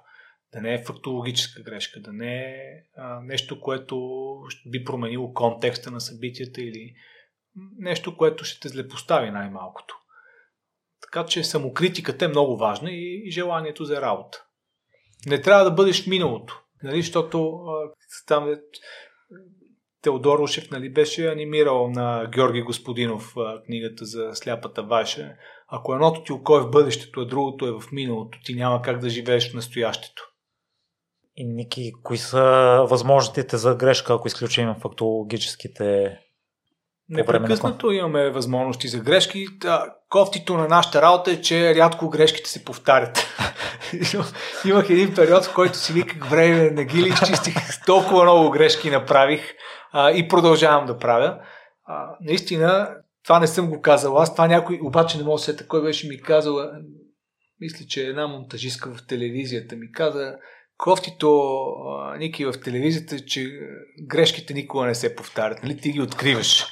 да не е фактологическа грешка, да не е а, нещо, което би променило контекста на събитията или нещо, което ще те злепостави най-малкото. Така че самокритиката е много важна и, и желанието за работа. Не трябва да бъдеш миналото. Нали, защото а, там е, Теодор Ушев нали, беше анимирал на Георги Господинов а, книгата за сляпата ваша. Ако едното ти око е в бъдещето, а другото е в миналото, ти няма как да живееш в настоящето. И Ники, кои са възможностите за грешка, ако изключим фактологическите Непрекъснато имаме възможности за грешки. Кофтито на нашата работа е, че рядко грешките се повтарят. Имах един период, в който си виках време, не ги ли изчистих, толкова много грешки направих а, и продължавам да правя. А, наистина, това не съм го казал аз, това някой, обаче не мога да сета, кой беше ми казал, мисля, че една монтажистка в телевизията ми каза, кофтито, Ники, в телевизията, че грешките никога не се повтарят, нали? Ти ги откриваш.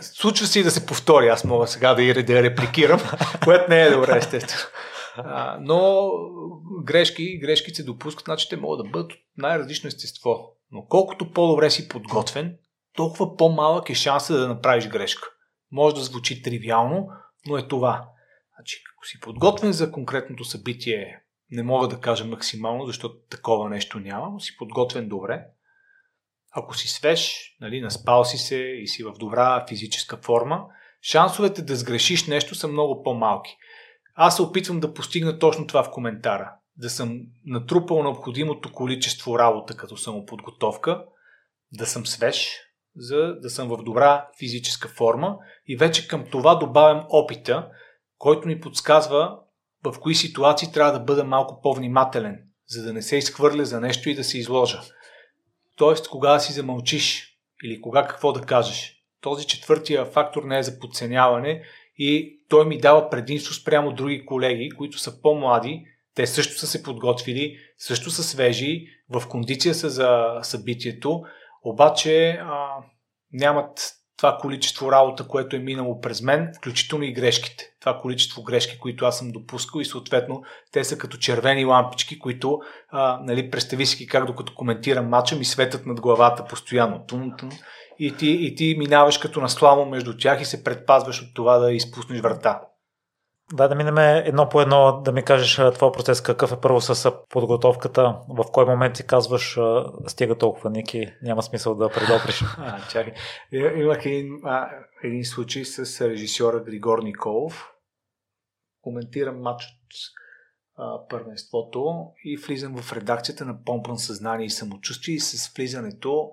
Случва се и да се повтори, аз мога сега да я да репликирам, което не е добре, естествено. А, но грешки, грешки се допускат, значи те могат да бъдат от най-различно естество. Но колкото по-добре си подготвен, толкова по-малък е шанса да направиш грешка. Може да звучи тривиално, но е това. Значи, ако си подготвен за конкретното събитие, не мога да кажа максимално, защото такова нещо няма, но си подготвен добре, ако си свеж, нали, наспал си се и си в добра физическа форма, шансовете да сгрешиш нещо са много по-малки. Аз се опитвам да постигна точно това в коментара. Да съм натрупал необходимото количество работа като самоподготовка, да съм свеж, за да съм в добра физическа форма и вече към това добавям опита, който ми подсказва в кои ситуации трябва да бъда малко по-внимателен, за да не се изхвърля за нещо и да се изложа. Тоест, кога да си замълчиш или кога какво да кажеш. Този четвъртия фактор не е за подценяване и той ми дава предимство спрямо други колеги, които са по-млади, те също са се подготвили, също са свежи, в кондиция са за събитието, обаче а, нямат това количество работа, което е минало през мен, включително и грешките. Това количество грешки, които аз съм допускал и съответно те са като червени лампички, които, а, нали, представи си как докато коментирам матча ми светят над главата постоянно. Тум, тум, и, ти, и ти минаваш като на сламо между тях и се предпазваш от това да изпуснеш врата. Да, да минем едно по едно, да ми кажеш твой процес, какъв е първо с подготовката, в кой момент си казваш, стига толкова, Ники, няма смисъл да предоприш. а, чакай. Имах един, а, един случай с режисьора Григор Николов. Коментирам матч от а, първенството и влизам в редакцията на Помпан съзнание и самочувствие и с влизането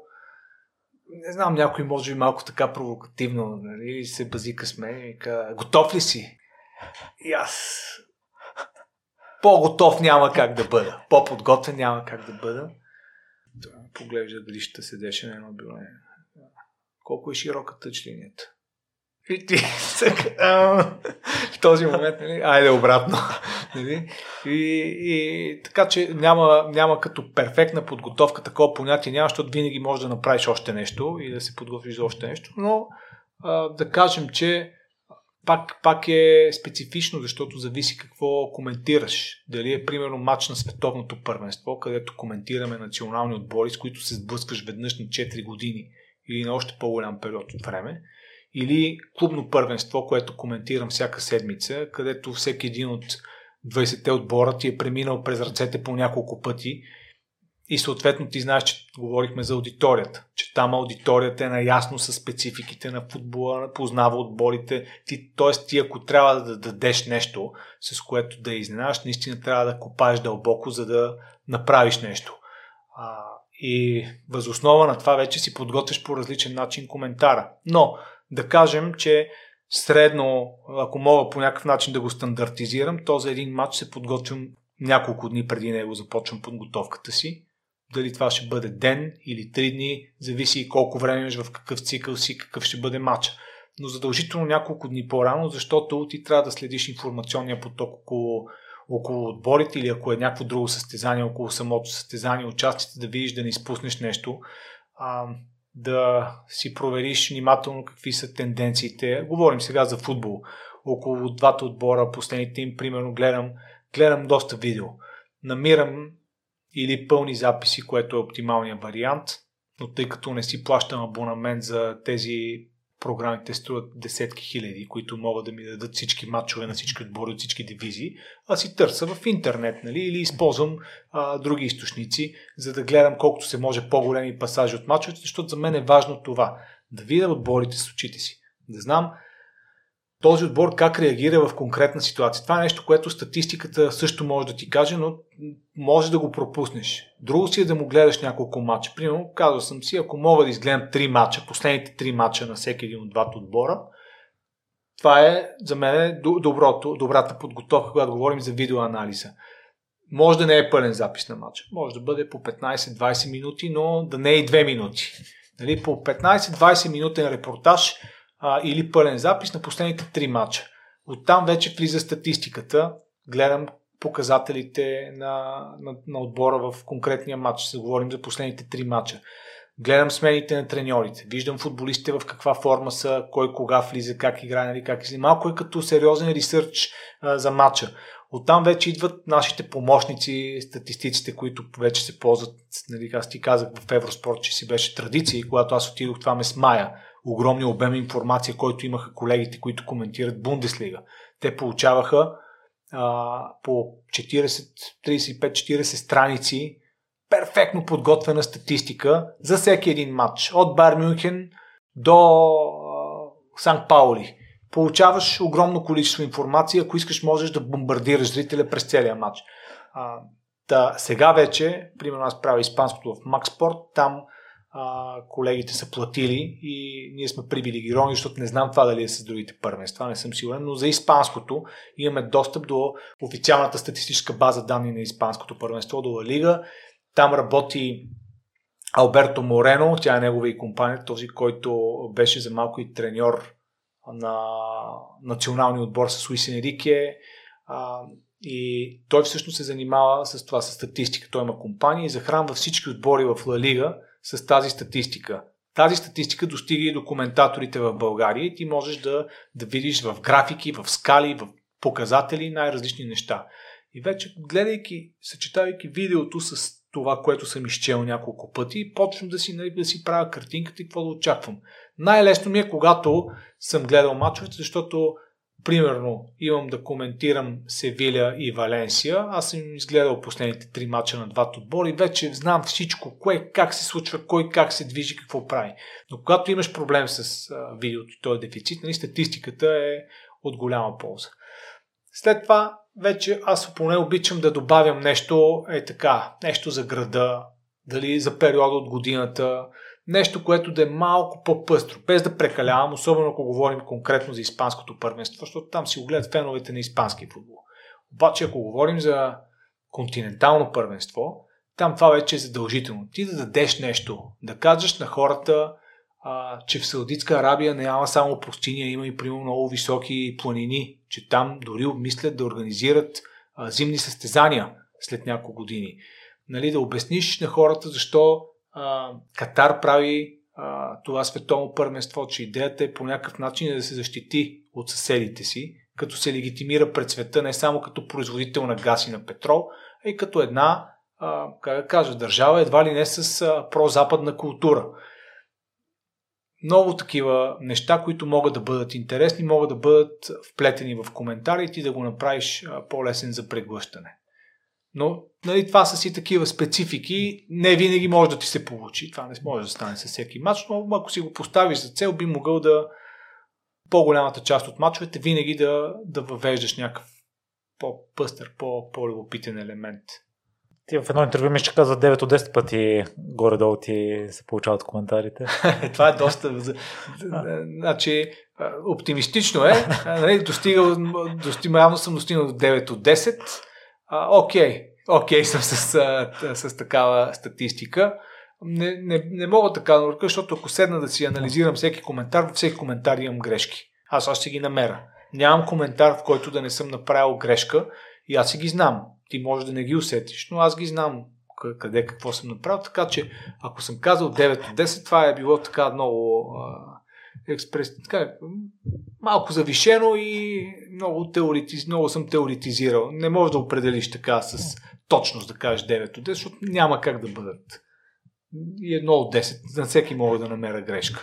не знам, някой може би малко така провокативно, нали, се базика с мен и казва, готов ли си? И аз по-готов няма как да бъда. По-подготвен няма как да бъда. Поглежда ще седеше на едно било. Колко е широка тъчлинията? И ти в този момент, нали, айде обратно. Нали? И, и, така че няма, няма като перфектна подготовка такова понятие, няма, защото винаги можеш да направиш още нещо и да се подготвиш за още нещо, но а, да кажем, че пак, пак е специфично, защото зависи какво коментираш. Дали е примерно матч на световното първенство, където коментираме национални отбори, с които се сблъскаш веднъж на 4 години или на още по-голям период от време, или клубно първенство, което коментирам всяка седмица, където всеки един от 20-те отбора ти е преминал през ръцете по няколко пъти и съответно ти знаеш, че говорихме за аудиторията, че там аудиторията е наясно с спецификите на футбола, познава отборите. Ти, т.е. ти ако трябва да дадеш нещо, с което да изненадаш, наистина трябва да копаеш дълбоко, за да направиш нещо. А, и възоснова на това вече си подготвяш по различен начин коментара. Но да кажем, че средно, ако мога по някакъв начин да го стандартизирам, то за един матч се подготвям няколко дни преди него започвам подготовката си дали това ще бъде ден или три дни, зависи и колко време имаш в какъв цикъл си, какъв ще бъде матч. Но задължително няколко дни по-рано, защото ти трябва да следиш информационния поток около, около отборите или ако е някакво друго състезание около самото състезание, участите да видиш да не изпуснеш нещо, а, да си провериш внимателно какви са тенденциите. Говорим сега за футбол. Около двата отбора, последните им, примерно, гледам, гледам доста видео. Намирам или пълни записи, което е оптималният вариант, но тъй като не си плащам абонамент за тези програмите струват десетки хиляди, които могат да ми дадат всички матчове на всички отбори от всички дивизии, а си търся в интернет, нали, или използвам а, други източници, за да гледам колкото се може по-големи пасажи от матчовете, защото за мен е важно това, да видя отборите с очите си, да знам този отбор как реагира в конкретна ситуация. Това е нещо, което статистиката също може да ти каже, но може да го пропуснеш. Друго си е да му гледаш няколко мача. Примерно, казал съм си, ако мога да изгледам три мача, последните три мача на всеки един от двата отбора, това е за мен доброто, добрата подготовка, когато говорим за видеоанализа. Може да не е пълен запис на матча. Може да бъде по 15-20 минути, но да не е и 2 минути. Нали, по 15-20 минутен репортаж а, или пълен запис на последните три матча. Оттам вече влиза статистиката. Гледам показателите на, на, на отбора в конкретния матч. Се говорим за последните три матча. Гледам смените на треньорите. Виждам футболистите в каква форма са, кой кога влиза, как играе, нали, как излиза. Малко е като сериозен ресърч а, за матча. Оттам вече идват нашите помощници, статистиците, които вече се ползват. Нали, аз ти казах в Евроспорт, че си беше традиция и когато аз отидох, това ме смая огромни обеми информация, който имаха колегите, които коментират Бундеслига. Те получаваха а, по 40, 35-40 страници перфектно подготвена статистика за всеки един матч. От Бар Мюнхен до Санкт Паули. Получаваш огромно количество информация, ако искаш можеш да бомбардираш зрителя през целия матч. А, да, сега вече, примерно аз правя испанското в Макспорт, там а, колегите са платили и ние сме привилегировани, защото не знам това дали е с другите първенства, не съм сигурен, но за испанското имаме достъп до официалната статистическа база данни на испанското първенство, до Ла Лига. Там работи Алберто Морено, тя е негова и компания, този, който беше за малко и треньор на националния отбор с Луис Енрике. И той всъщност се занимава с това, с статистика. Той има компания и захранва всички отбори в Ла Лига с тази статистика. тази статистика достига и до коментаторите в България и ти можеш да, да видиш в графики, в скали, в показатели най-различни неща. И вече, гледайки, съчетавайки видеото с това, което съм изчел няколко пъти, почвам да си, нали, да си правя картинката и какво да очаквам. Най-лесно ми е, когато съм гледал мачовете, защото примерно имам да коментирам Севиля и Валенсия. Аз съм изгледал последните три мача на двата отбора и вече знам всичко, кое как се случва, кой как се движи, какво прави. Но когато имаш проблем с а, видеото, този дефицит, нали, статистиката е от голяма полза. След това вече аз поне обичам да добавям нещо, е така, нещо за града, дали за периода от годината, нещо, което да е малко по-пъстро, без да прекалявам, особено ако говорим конкретно за испанското първенство, защото там си го феновете на испански футбол. Обаче, ако говорим за континентално първенство, там това вече е задължително. Ти да дадеш нещо, да кажеш на хората, а, че в Саудитска Арабия няма само пустиня, има и примерно много високи планини, че там дори обмислят да организират а, зимни състезания след няколко години. Нали, да обясниш на хората защо а, Катар прави а, това световно първенство, че идеята е по някакъв начин да се защити от съседите си, като се легитимира пред света не само като производител на газ и на петрол, а и като една, а, как да кажа, държава едва ли не с а, прозападна култура много такива неща, които могат да бъдат интересни, могат да бъдат вплетени в коментарите и да го направиш по-лесен за преглъщане. Но нали, това са си такива специфики. Не винаги може да ти се получи. Това не може да стане с всеки матч, но ако си го поставиш за цел, би могъл да по-голямата част от матчовете винаги да, да въвеждаш някакъв по-пъстър, по-любопитен елемент. Ти в едно интервю ми ще каза 9 от 10 пъти горе-долу ти се получават коментарите. Това е доста... значи, оптимистично е. Нали, достигал, явно съм достигнал до 9 от 10. окей, окей съм с, с, с такава статистика. Не, не, не мога така да нарека, защото ако седна да си анализирам всеки коментар, във всеки коментар имам грешки. Аз още ги намеря. Нямам коментар, в който да не съм направил грешка и аз си ги знам. Ти може да не ги усетиш, но аз ги знам къде какво съм направил, така че ако съм казал 9 от 10, това е било така много експрес, така, малко завишено и много, теоретиз, много съм теоретизирал. Не можеш да определиш така с точност да кажеш 9 от 10, защото няма как да бъдат. И едно от 10. На всеки мога да намеря грешка.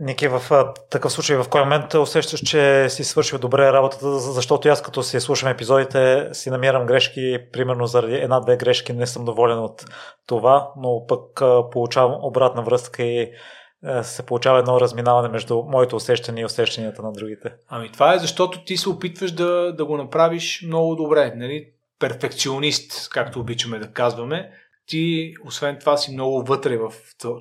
Ники, в такъв случай в кой момент усещаш, че си свършил добре работата, защото аз като си слушам епизодите си намирам грешки, примерно заради една-две грешки не съм доволен от това, но пък получавам обратна връзка и се получава едно разминаване между моето усещане и усещанията на другите. Ами това е защото ти се опитваш да, да го направиш много добре. Нали? Перфекционист, както обичаме да казваме ти, освен това, си много вътре в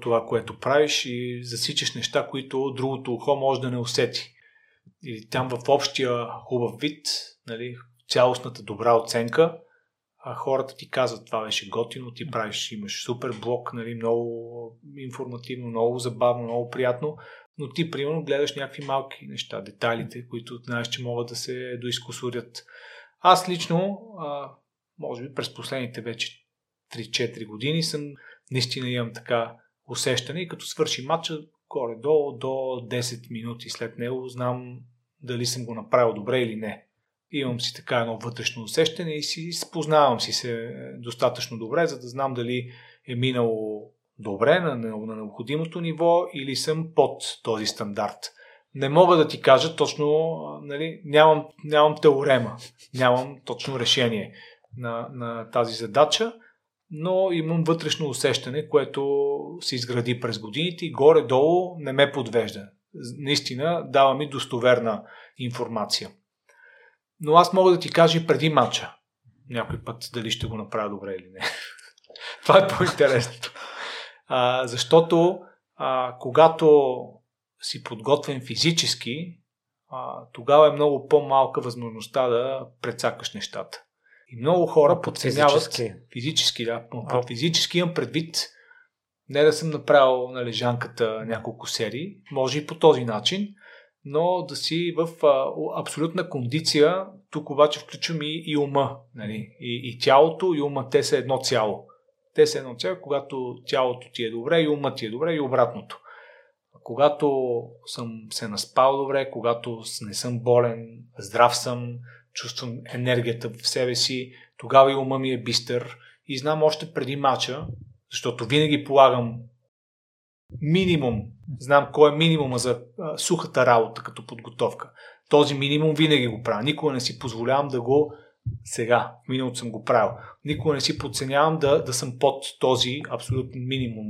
това, което правиш и засичаш неща, които другото ухо може да не усети. Или там в общия хубав вид, нали, цялостната добра оценка, а хората ти казват, това беше готино, ти правиш, имаш супер блок, нали, много информативно, много забавно, много приятно, но ти, примерно, гледаш някакви малки неща, детайлите, които знаеш, че могат да се доискусурят. Аз лично, а, може би през последните вече 3-4 години съм, наистина имам така усещане и като свърши матча, горе-долу до 10 минути след него знам дали съм го направил добре или не. Имам си така едно вътрешно усещане и си спознавам си се достатъчно добре, за да знам дали е минало добре на, на, на необходимото ниво или съм под този стандарт. Не мога да ти кажа точно, нали, нямам, нямам теорема, нямам точно решение на, на тази задача, но имам вътрешно усещане, което се изгради през годините и горе-долу не ме подвежда. Наистина дава ми достоверна информация. Но аз мога да ти кажа и преди матча. Някой път дали ще го направя добре или не. Това е по-интересното. А, защото а, когато си подготвен физически, а, тогава е много по-малка възможността да прецакаш нещата. И много хора подценяват физически, физически да. А. Физически имам предвид не да съм направил на лежанката няколко серии, може и по този начин, но да си в а, абсолютна кондиция, тук обаче включвам и, и ума, нали? и, и тялото, и ума, те са едно цяло. Те са едно цяло, когато тялото ти е добре и умът ти е добре и обратното. Когато съм се наспал добре, когато не съм болен, здрав съм, чувствам енергията в себе си, тогава и ума ми е бистър и знам още преди мача, защото винаги полагам минимум, знам кой е минимума за а, сухата работа като подготовка. Този минимум винаги го правя. Никога не си позволявам да го сега. В миналото съм го правил. Никога не си подценявам да, да съм под този абсолютен минимум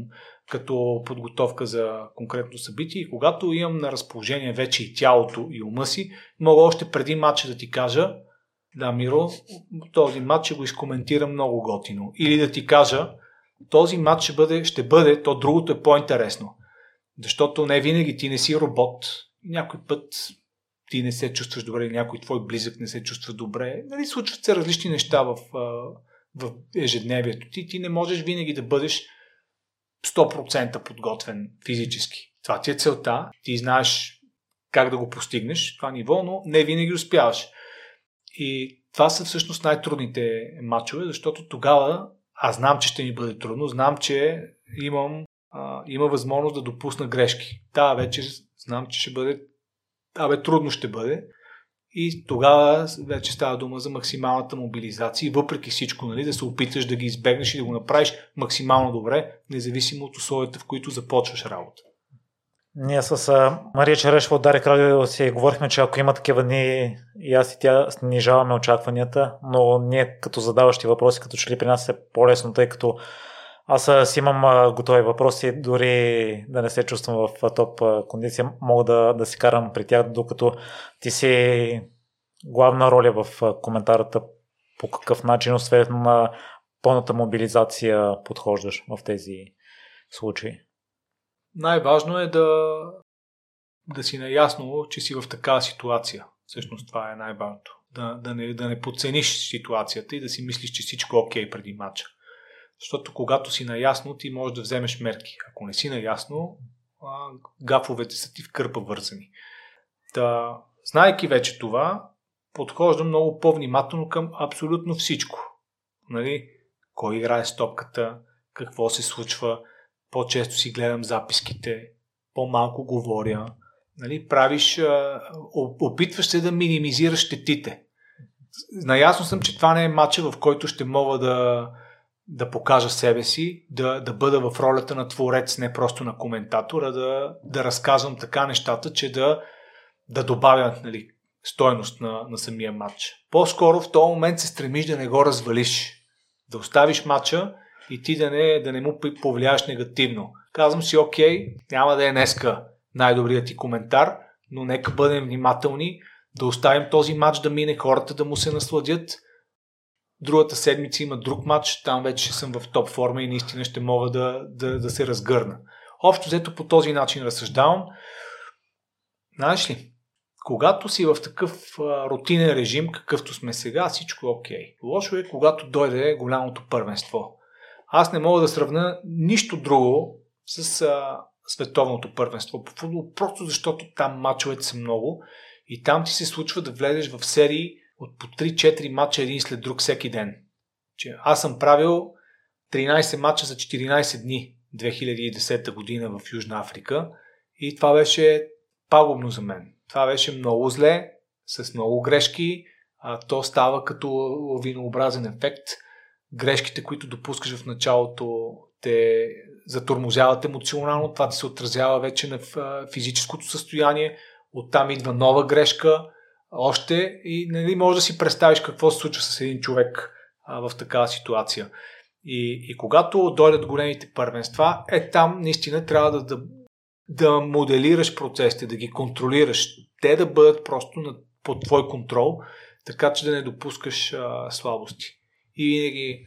като подготовка за конкретно събитие. И когато имам на разположение вече и тялото и ума си, мога още преди матча да ти кажа, да, Миро, този матч ще го изкоментирам много готино. Или да ти кажа, този матч ще бъде, ще бъде, то другото е по-интересно. Защото не винаги ти не си робот. Някой път ти не се чувстваш добре, някой твой близък не се чувства добре. Нали, случват се различни неща в, в ежедневието ти. Ти не можеш винаги да бъдеш 100% подготвен физически. Това ти е целта. Ти знаеш как да го постигнеш, това ниво, но не винаги успяваш. И това са всъщност най-трудните матчове, защото тогава аз знам, че ще ми бъде трудно, знам, че имам, а, има възможност да допусна грешки. Да, вече знам, че ще бъде, да, бе, трудно ще бъде. И тогава вече става дума за максималната мобилизация въпреки всичко, нали, да се опиташ да ги избегнеш и да го направиш максимално добре, независимо от условията, в които започваш работа. Ние с Мария Черешва от Дарик Радио си говорихме, че ако има такива дни и аз и тя снижаваме очакванията, но ние като задаващи въпроси, като че ли при нас е по-лесно, тъй като аз си имам готови въпроси, дори да не се чувствам в топ кондиция, мога да, да си карам при тях, докато ти си главна роля в коментарата по какъв начин, освен на пълната мобилизация, подхождаш в тези случаи най-важно е да, да си наясно, че си в такава ситуация. Всъщност това е най-важното. Да, да, не, да не подцениш ситуацията и да си мислиш, че всичко е окей преди матча. Защото когато си наясно, ти можеш да вземеш мерки. Ако не си наясно, гафовете са ти в кърпа вързани. Да, знайки вече това, подхождам много по-внимателно към абсолютно всичко. Нали? Кой играе с топката, какво се случва, по-често си гледам записките, по-малко говоря. Нали, правиш, опитваш се да минимизираш щетите. Наясно съм, че това не е матча, в който ще мога да, да покажа себе си, да, да бъда в ролята на творец, не просто на коментатора, да, да разказвам така нещата, че да, да добавя нали, стойност на, на самия матч. По-скоро в този момент се стремиш да не го развалиш. Да оставиш матча и ти да не, да не му повлияеш негативно. Казвам си, окей, няма да е днеска най-добрият ти коментар, но нека бъдем внимателни, да оставим този матч да мине, хората да му се насладят. Другата седмица има друг матч, там вече съм в топ форма и наистина ще мога да, да, да се разгърна. Общо взето по този начин разсъждавам. Знаеш ли, когато си в такъв а, рутинен режим, какъвто сме сега, всичко е окей. Лошо е, когато дойде голямото първенство аз не мога да сравня нищо друго с а, световното първенство по футбол, просто защото там мачовете са много и там ти се случва да влезеш в серии от по 3-4 мача един след друг всеки ден. Че аз съм правил 13 мача за 14 дни 2010 година в Южна Африка и това беше пагубно за мен. Това беше много зле, с много грешки, а то става като лавинообразен ефект – грешките, които допускаш в началото, те затормозяват емоционално, това ти се отразява вече на физическото състояние, оттам идва нова грешка, още и нали, може да си представиш какво се случва с един човек а, в такава ситуация. И, и когато дойдат големите първенства, е там наистина трябва да, да, да моделираш процесите, да ги контролираш, те да бъдат просто на, под твой контрол, така че да не допускаш а, слабости. И винаги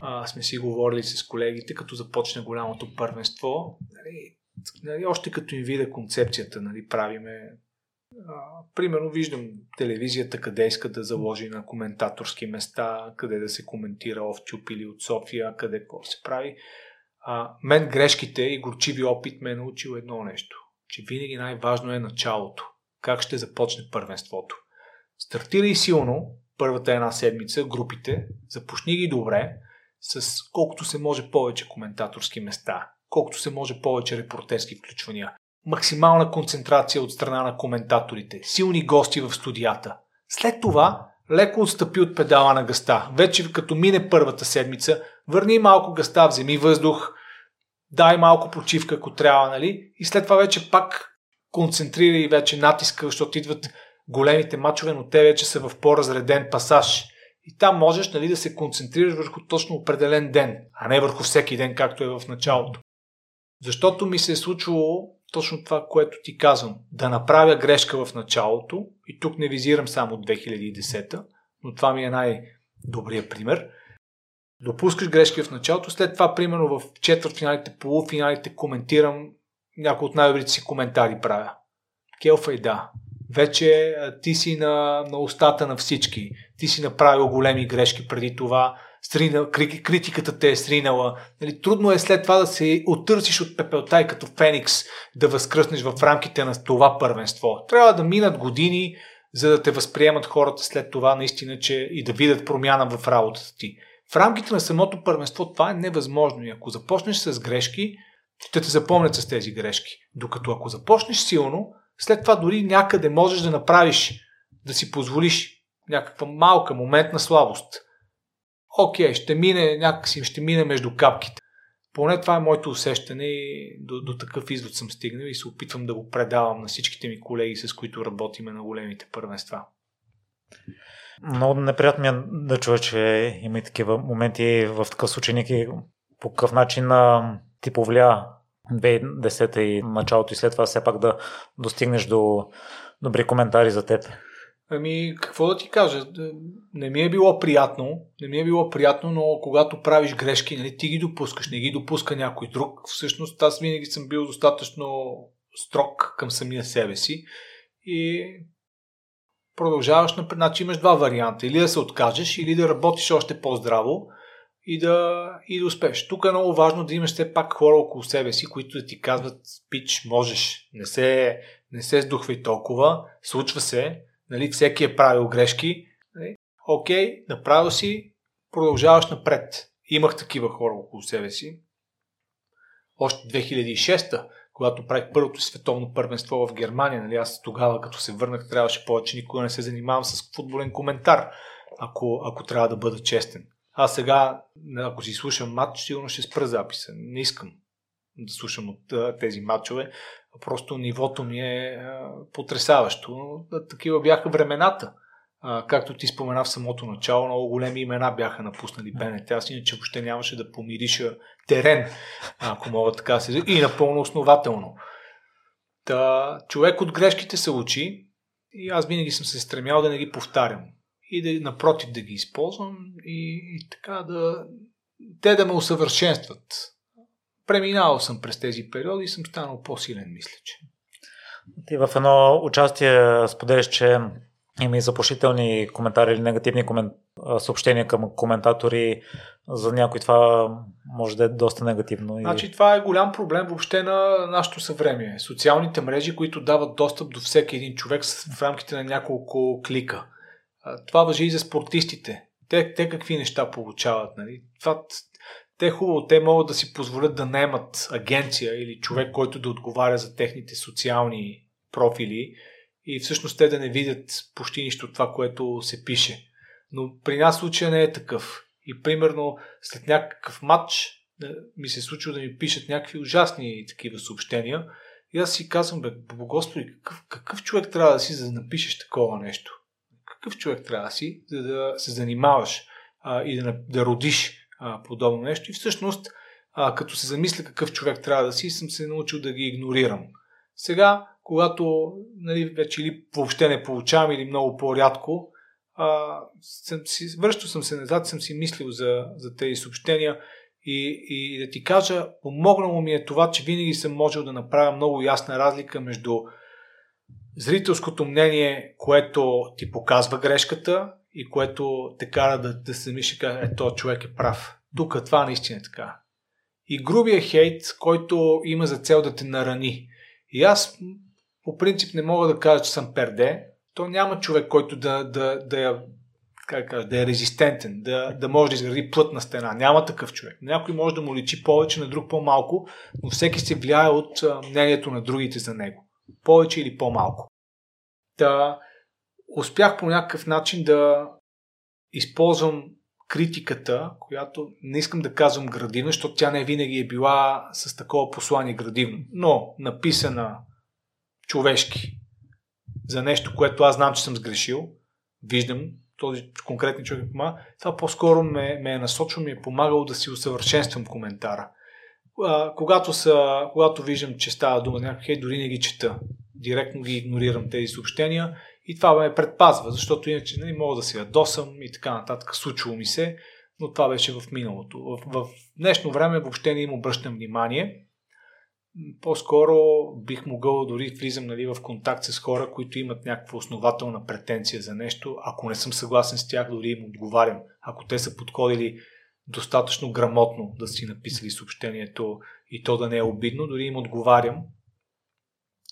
а, сме си говорили с колегите, като започне голямото първенство. Нали, нали, още като им видя концепцията, нали, правиме. А, примерно виждам телевизията къде иска да заложи на коментаторски места, къде да се коментира Овчуп или от София, къде какво се прави. А, мен грешките и горчиви опит ме е научил едно нещо, че винаги най-важно е началото. Как ще започне първенството. Стартирай силно, първата една седмица, групите, започни ги добре, с колкото се може повече коментаторски места, колкото се може повече репортерски включвания, максимална концентрация от страна на коментаторите, силни гости в студията. След това леко отстъпи от педала на гъста. Вече като мине първата седмица, върни малко гъста, вземи въздух, дай малко почивка, ако трябва, нали? И след това вече пак концентрира и вече натиска, защото идват големите мачове, но те вече са в по-разреден пасаж. И там можеш нали, да се концентрираш върху точно определен ден, а не върху всеки ден, както е в началото. Защото ми се е случвало точно това, което ти казвам. Да направя грешка в началото, и тук не визирам само 2010, но това ми е най-добрият пример. Допускаш грешки в началото, след това, примерно в четвъртфиналите, полуфиналите коментирам някои от най-добрите си коментари правя. Келфа и да. Вече ти си на, на устата на всички. Ти си направил големи грешки преди това. Срина, критиката те е сринала. Нали, трудно е след това да се оттърсиш от пепелта и като феникс да възкръснеш в рамките на това първенство. Трябва да минат години, за да те възприемат хората след това наистина, че и да видят промяна в работата ти. В рамките на самото първенство това е невъзможно. И ако започнеш с грешки, ще те запомнят с тези грешки. Докато ако започнеш силно, след това дори някъде можеш да направиш, да си позволиш някаква малка моментна слабост. Окей, ще мине някакси, ще мине между капките. Поне това е моето усещане и до, до такъв извод съм стигнал и се опитвам да го предавам на всичките ми колеги, с които работиме на големите първенства. Много неприятно ми е да чуя, че има и такива моменти в такъв случай. Ники, по какъв начин ти повлия 2010 и началото и след това все пак да достигнеш до добри коментари за теб? Ами, какво да ти кажа? Не ми е било приятно, не ми е било приятно, но когато правиш грешки, нали, ти ги допускаш, не ги допуска някой друг. Всъщност аз винаги съм бил достатъчно строг към самия себе си и продължаваш. Значи имаш два варианта. Или да се откажеш, или да работиш още по-здраво и да, и да успееш. Тук е много важно да имаш все пак хора около себе си, които да ти казват, пич, можеш, не се, не се сдухвай толкова, случва се, нали, всеки е правил грешки, нали, окей, направил си, продължаваш напред. Имах такива хора около себе си. Още 2006 когато правих първото световно първенство в Германия, нали, аз тогава, като се върнах, трябваше повече никога не се занимавам с футболен коментар, ако, ако трябва да бъда честен. Аз сега, ако си слушам матч, сигурно ще спра записа. Не искам да слушам от тези матчове. Просто нивото ми е потрясаващо. Такива бяха времената. както ти спомена в самото начало, много големи имена бяха напуснали БНТ. Аз иначе въобще нямаше да помириша терен, ако мога така се И напълно основателно. Та, човек от грешките се учи и аз винаги съм се стремял да не ги повтарям и да, напротив да ги използвам и, и така да те да ме усъвършенстват. Преминавал съм през тези периоди и съм станал по-силен, мисля, че. Ти в едно участие споделяш, че има и заплашителни коментари или негативни комен... съобщения към коментатори. За някой това може да е доста негативно. Значи това е голям проблем въобще на нашето съвремие. Социалните мрежи, които дават достъп до всеки един човек в рамките на няколко клика. Това въжи и за спортистите. Те, те какви неща получават. Нали? Това, те хубаво, те могат да си позволят да наемат агенция или човек, който да отговаря за техните социални профили и всъщност те да не видят почти нищо от това, което се пише. Но при нас случая не е такъв. И примерно след някакъв матч ми се е случило да ми пишат някакви ужасни такива съобщения. И аз си казвам, бе, Господи, какъв, какъв човек трябва да си, за да напишеш такова нещо? какъв човек трябва да си, за да се занимаваш а, и да, да родиш а, подобно нещо. И всъщност, а, като се замисля какъв човек трябва да си, съм се научил да ги игнорирам. Сега, когато нали, вече или въобще не получавам или много по-рядко, а, съм си, връщал съм се назад, съм си мислил за, за тези съобщения и, и да ти кажа, помогнало ми е това, че винаги съм можел да направя много ясна разлика между зрителското мнение, което ти показва грешката и което те кара да, да се мисли, е, то човек е прав. Тук това наистина е така. И грубия хейт, който има за цел да те нарани. И аз по принцип не мога да кажа, че съм перде. То няма човек, който да, да, да я как кажа, да е резистентен, да, да може да изгради плътна стена. Няма такъв човек. Някой може да му личи повече, на друг по-малко, но всеки се влияе от мнението на другите за него. Повече или по-малко. Та, успях по някакъв начин да използвам критиката, която не искам да казвам градивна, защото тя не винаги е била с такова послание градивно, но написана човешки за нещо, което аз знам, че съм сгрешил, виждам този конкретен човек ма, това по-скоро ме, ме е насочвал, ми е помагало да си усъвършенствам коментара. Когато, са, когато виждам, че става дума някакъв хей, дори не ги чета. Директно ги игнорирам тези съобщения и това ме предпазва, защото иначе не нали, мога да се ядосам и така нататък. Случвало ми се, но това беше в миналото. В, в днешно време въобще не им обръщам внимание. По-скоро бих могъл дори влизам нали, в контакт с хора, които имат някаква основателна претенция за нещо. Ако не съм съгласен с тях, дори им отговарям. Ако те са подходили достатъчно грамотно да си написали съобщението и то да не е обидно, дори им отговарям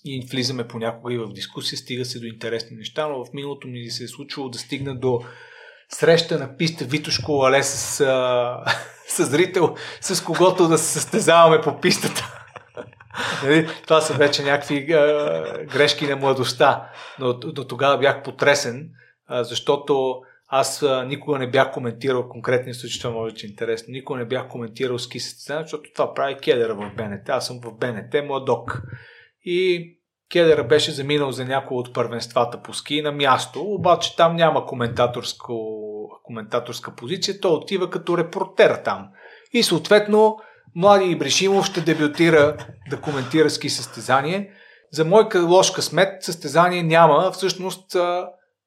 и влизаме понякога и в дискусия, стига се до интересни неща, но в миналото ми се е случило да стигна до среща на писта Витошко Але с, а, с зрител, с когото да се състезаваме по пистата. Нали? Това са вече някакви а, грешки на младостта, но до тогава бях потресен, а, защото аз а, никога не бях коментирал конкретния случай, това може да е интересно, никога не бях коментирал ски състезания, защото това прави кедера в БНТ. Аз съм в БНТ, младок и Кедера беше заминал за някои от първенствата по ски на място, обаче там няма коментаторска позиция, той отива като репортер там. И съответно Млади Ибришимов ще дебютира да коментира ски състезание. За мой лош късмет състезание няма, всъщност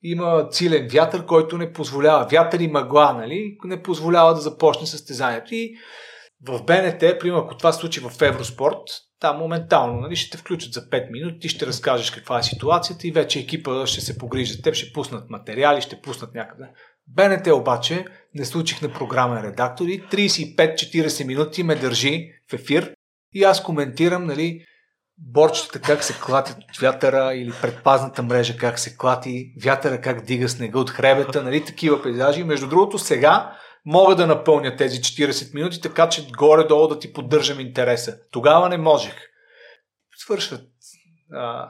има силен вятър, който не позволява, вятър и мъгла, нали, не позволява да започне състезанието. И в БНТ, примерно, ако това случи в Евроспорт, там моментално нали, ще те включат за 5 минути, ще разкажеш каква е ситуацията и вече екипа ще се погрижат. Те ще пуснат материали, ще пуснат някъде. БНТ обаче не случих на програмен редактор и 35-40 минути ме държи в ефир и аз коментирам нали, борчетата как се клатят от вятъра или предпазната мрежа как се клати, вятъра как дига снега от хребета, нали, такива пейзажи. Между другото, сега мога да напълня тези 40 минути, така че горе-долу да ти поддържам интереса. Тогава не можех. Свършват. А,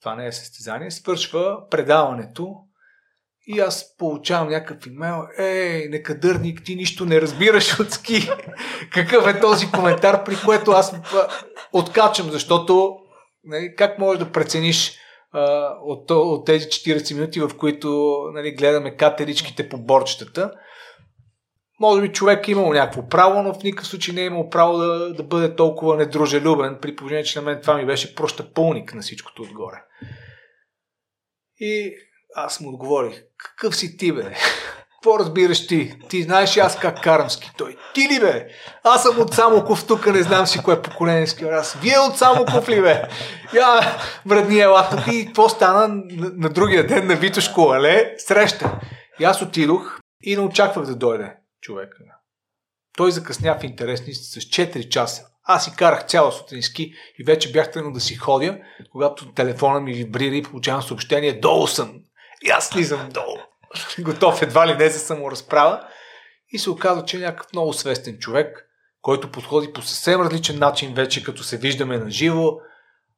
това не е състезание. Свършва предаването и аз получавам някакъв имейл. Ей, некадърник, ти нищо не разбираш от ски. Какъв е този коментар, при което аз откачам, защото нали, как можеш да прецениш а, от, от тези 40 минути, в които нали, гледаме катеричките по борчетата, може би човек е имал някакво право, но в никакъв случай не е имал право да, да бъде толкова недружелюбен, при положение, че на мен това ми беше просто пълник на всичкото отгоре. И аз му отговорих, какъв си ти, бе? Какво разбираш ти? Ти знаеш аз как карам ски. Той, ти ли бе? Аз съм от Самоков, тук не знам си кое поколение ски. Аз, вие от Самоков ли бе? Я, брадни, ела тук и какво стана на, на другия ден на Витошко Але? Среща. И аз отидох и не очаквах да дойде човек. Той закъсня в интересни с 4 часа. Аз си карах цяла сутенски и вече бях тръгнал да си ходя, когато телефона ми вибрира и получавам съобщение долу съм. И аз слизам долу. Готов едва ли не за саморазправа. И се оказва, че е някакъв много свестен човек, който подходи по съвсем различен начин вече, като се виждаме на живо.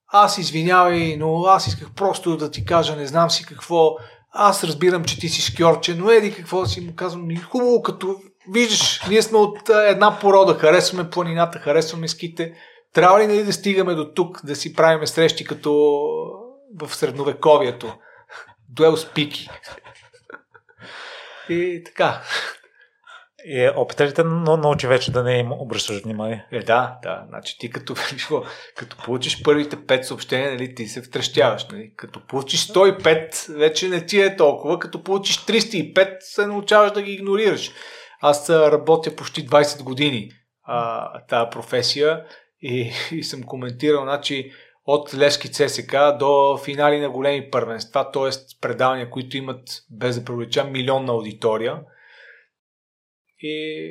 Аз извинявай, но аз исках просто да ти кажа, не знам си какво. Аз разбирам, че ти си шкьорче, но еди какво си му казвам. Хубаво, като виждаш, ние сме от една порода, харесваме планината, харесваме ските. Трябва ли нали да стигаме до тук, да си правиме срещи като в средновековието? Дуел с пики. И така. И опита ли те но научи вече да не им обръщаш внимание? Е, да, да. Значи ти като, като получиш първите пет съобщения, нали, ти се втръщяваш. Нали. Като получиш 105, вече не ти е толкова. Като получиш 305, се научаваш да ги игнорираш. Аз работя почти 20 години а, тази професия и, и съм коментирал, значи, от Лески ЦСК до финали на големи първенства, т.е. предавания, които имат, без да привлеча, милионна аудитория. И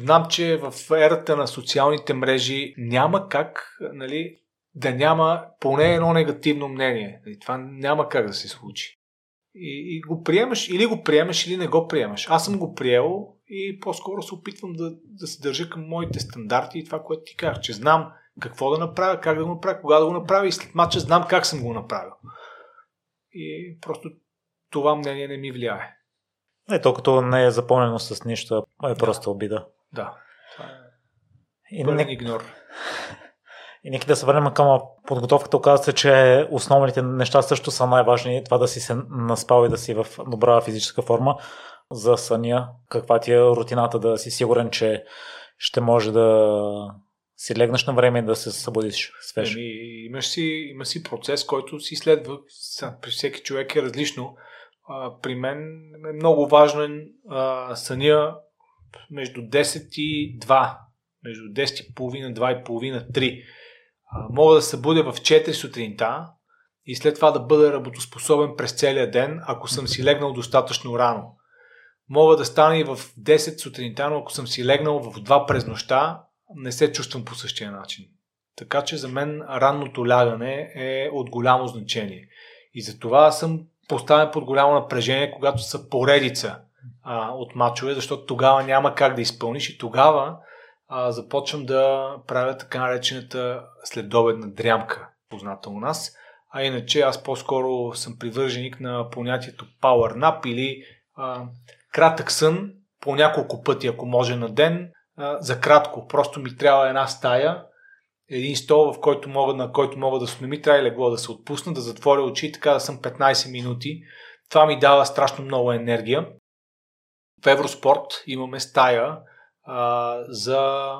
знам, че в ерата на социалните мрежи няма как нали, да няма поне едно негативно мнение. Това няма как да се случи. И, и го приемаш, или го приемаш, или не го приемаш. Аз съм го приел и по-скоро се опитвам да, да се държа към моите стандарти и това, което ти казах, че знам какво да направя, как да го направя, кога да го направя и след мача знам как съм го направил. И просто това мнение не ми влияе. Не, толкова не е запълнено с нищо, е да. просто обида. Да. Това е и не... игнор. И нека да се върнем към подготовката. Оказва се, че основните неща също са най-важни. Това да си се наспал и да си в добра физическа форма за съня. Каква ти е рутината да си сигурен, че ще може да си легнеш на време и да се събудиш свеж. Еми, имаш си, има си процес, който си следва. При всеки човек е различно. При мен е много важен а, съня между 10 и 2. Между 10 и половина, 2 и половина, 3. А, мога да се будя в 4 сутринта и след това да бъда работоспособен през целия ден, ако съм си легнал достатъчно рано. Мога да стана и в 10 сутринта, но ако съм си легнал в 2 през нощта, не се чувствам по същия начин. Така че за мен ранното лягане е от голямо значение. И за това съм поставен под голямо напрежение, когато са поредица а, от мачове, защото тогава няма как да изпълниш и тогава а, започвам да правя така наречената следобедна дрямка, позната у нас. А иначе аз по-скоро съм привърженик на понятието power nap или а, кратък сън по няколко пъти, ако може на ден, за кратко. Просто ми трябва една стая, един стол, в който мога, на който мога да се ми трябва легло да се отпусна, да затворя очи и така да съм 15 минути. Това ми дава страшно много енергия. В Евроспорт имаме стая а, за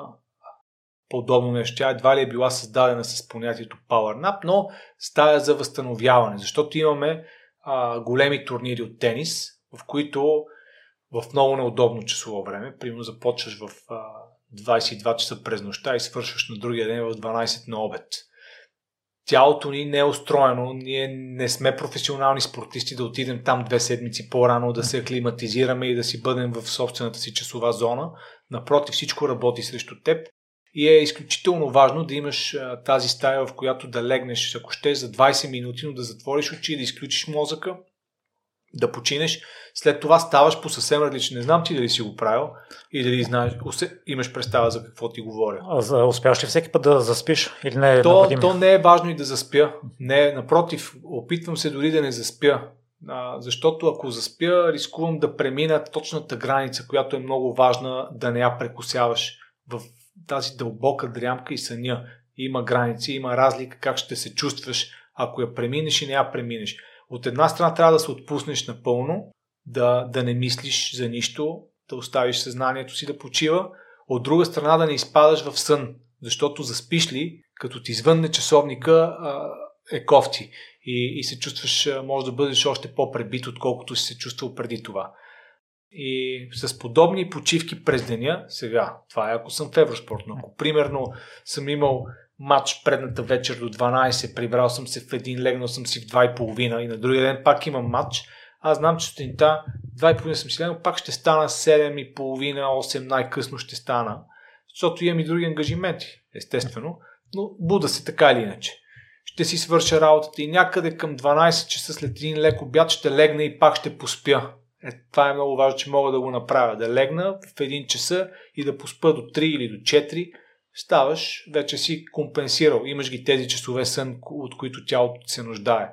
подобно нещо. Тя едва ли е била създадена с понятието Power Nap, но стая за възстановяване, защото имаме а, големи турнири от тенис, в които в много неудобно часово време. Примерно започваш в 22 часа през нощта и свършваш на другия ден в 12 на обед. Тялото ни не е устроено, ние не сме професионални спортисти да отидем там две седмици по-рано, да се аклиматизираме и да си бъдем в собствената си часова зона. Напротив, всичко работи срещу теб и е изключително важно да имаш а, тази стая, в която да легнеш, ако ще за 20 минути, но да затвориш очи, да изключиш мозъка, да починеш. След това ставаш по съвсем различен. Не знам ти дали си го правил и дали знаеш, имаш представа за какво ти говоря. А за, успяваш ли всеки път да заспиш или не е то, то не е важно и да заспя. Не, напротив, опитвам се дори да не заспя. А, защото ако заспя, рискувам да премина точната граница, която е много важна да не я прекусяваш. В тази дълбока дрямка и съня има граници, има разлика как ще се чувстваш, ако я преминеш и не я преминеш. От една страна трябва да се отпуснеш напълно, да, да не мислиш за нищо, да оставиш съзнанието си да почива. От друга страна да не изпадаш в сън, защото заспиш ли, като ти извънне часовника, е кофти и, и се чувстваш, може да бъдеш още по-пребит, отколкото си се чувствал преди това. И с подобни почивки през деня, сега, това е ако съм в Евроспорт, но ако примерно съм имал матч предната вечер до 12, прибрал съм се в един, легнал съм си в 2.30 и на другия ден пак имам матч, аз знам, че сутринта 2.30 съм си легнал, пак ще стана 7.30, 8 най-късно ще стана, защото имам и други ангажименти, естествено, но буда се така или иначе. Ще си свърша работата и някъде към 12 часа след един лек обяд ще легна и пак ще поспя. Е, това е много важно, че мога да го направя. Да легна в един часа и да поспа до 3 или до 4 ставаш, вече си компенсирал. Имаш ги тези часове сън, от които тялото се нуждае.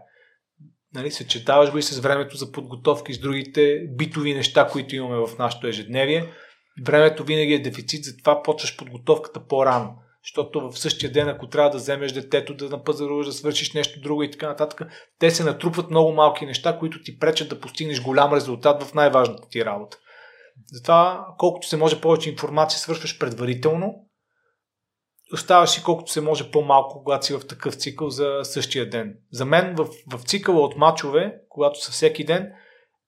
Нали, съчетаваш го и с времето за подготовка и с другите битови неща, които имаме в нашето ежедневие. Времето винаги е дефицит, затова почваш подготовката по-рано. Защото в същия ден, ако трябва да вземеш детето, да напазаруваш, да свършиш нещо друго и така нататък, те се натрупват много малки неща, които ти пречат да постигнеш голям резултат в най-важната ти работа. Затова, колкото се може повече информация свършваш предварително, оставаш си колкото се може по-малко, когато си в такъв цикъл за същия ден. За мен в, в цикъла от мачове, когато са всеки ден,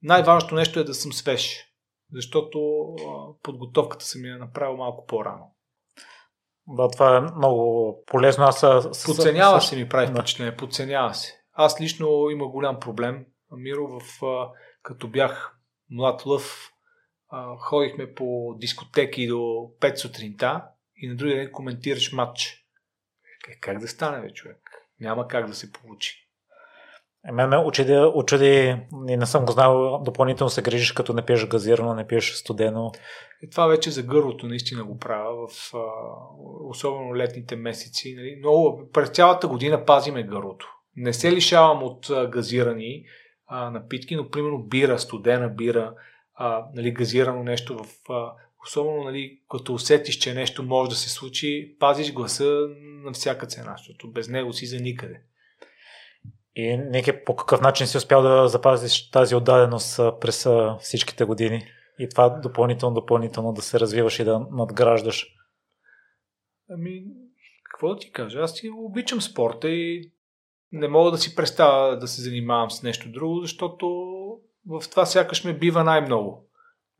най-важното нещо е да съм свеж. Защото а, подготовката се ми е направил малко по-рано. Да, това е много полезно. Аз с... Подценява се ми прави впечатление. Подценява се. Аз лично има голям проблем. Миро, в, а, като бях млад лъв, а, ходихме по дискотеки до 5 сутринта и на другия ден коментираш матч. Е, как да стане, бе, човек? Няма как да се получи. Е, мен ме очуди, очуди и не съм го знал, допълнително се грижиш, като не пиеш газирано, не пиеш студено. И това вече за гърлото наистина го правя, в, а, особено летните месеци. Нали? Много, през цялата година пазиме гърлото. Не се лишавам от а, газирани а, напитки, но примерно бира, студена бира, а, нали, газирано нещо в... А, особено нали, като усетиш, че нещо може да се случи, пазиш гласа на всяка цена, защото без него си за никъде. И Ники, по какъв начин си успял да запазиш тази отдаденост през всичките години? И това допълнително, допълнително да се развиваш и да надграждаш? Ами, какво да ти кажа? Аз си обичам спорта и не мога да си представя да се занимавам с нещо друго, защото в това сякаш ме бива най-много.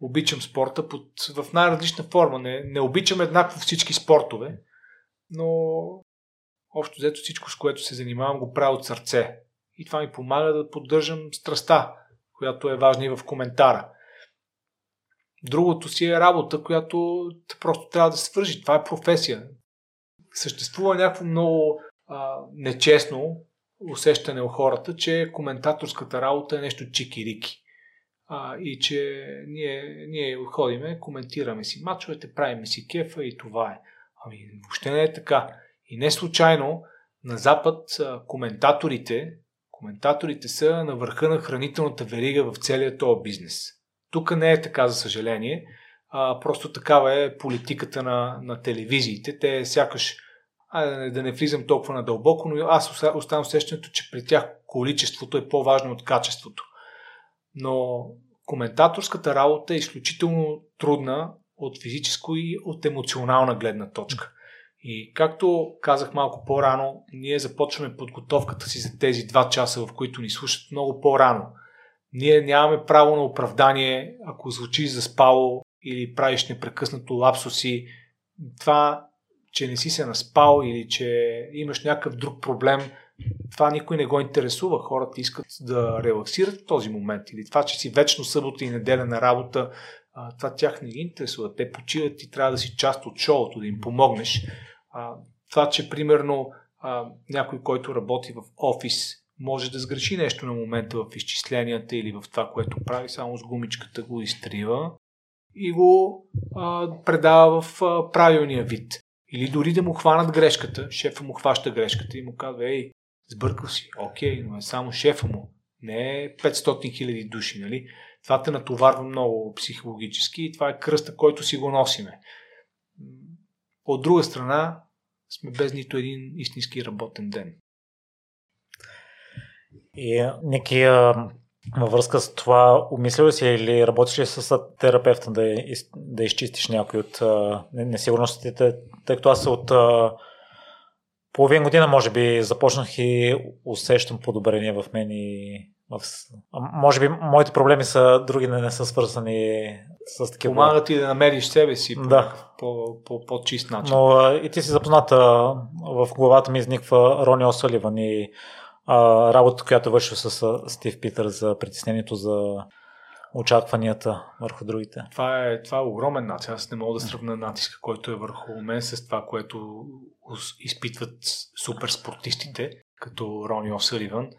Обичам спорта под, в най-различна форма. Не, не обичам еднакво всички спортове, но общо взето всичко, с което се занимавам, го правя от сърце. И това ми помага да поддържам страста, която е важна и в коментара. Другото си е работа, която просто трябва да свържи. Това е професия. Съществува някакво много а, нечестно усещане у хората, че коментаторската работа е нещо чикирики. А, и че ние, ние ходиме, коментираме си мачовете, правиме си кефа и това е. Ами въобще не е така. И не случайно на Запад коментаторите, коментаторите са на върха на хранителната верига в целия този бизнес. Тук не е така, за съжаление. А, просто такава е политиката на, на телевизиите. Те сякаш, айде да не влизам толкова надълбоко, но аз оставам усещането, че при тях количеството е по-важно от качеството. Но коментаторската работа е изключително трудна от физическо и от емоционална гледна точка. И както казах малко по-рано, ние започваме подготовката си за тези два часа, в които ни слушат много по-рано. Ние нямаме право на оправдание, ако звучиш за спало или правиш непрекъснато лапсуси. Това, че не си се наспал или че имаш някакъв друг проблем, това никой не го интересува. Хората искат да релаксират в този момент. Или това, че си вечно събота и неделя на работа, това тях не ги интересува. Те почиват и трябва да си част от шоуто, да им помогнеш. това, че примерно някой, който работи в офис, може да сгреши нещо на момента в изчисленията или в това, което прави, само с гумичката го изтрива и го предава в правилния вид. Или дори да му хванат грешката, шефа му хваща грешката и му казва, ей, Сбъркал си, окей, но е само шефа му, не е 500 хиляди души, нали? Това те натоварва много психологически и това е кръста, който си го носиме. От друга страна, сме без нито един истински работен ден. И Ники, във връзка с това, умислил си или работиш ли с терапевта да, да изчистиш някой от несигурностите, тъй като аз от половин година, може би, започнах и усещам подобрение в мен и в... Може би моите проблеми са други, не, не са свързани с такива. Помага ти да намериш себе си да. по, по, по чист начин. Но и ти си запозната, в главата ми изниква Рони Осаливан и а, работата, която върши с Стив Питър за притеснението за очакванията върху другите. Това е, това е огромен натиск. Аз не мога да сравна натиска, който е върху мен с това, което изпитват супер спортистите, като Рони О'Съливан.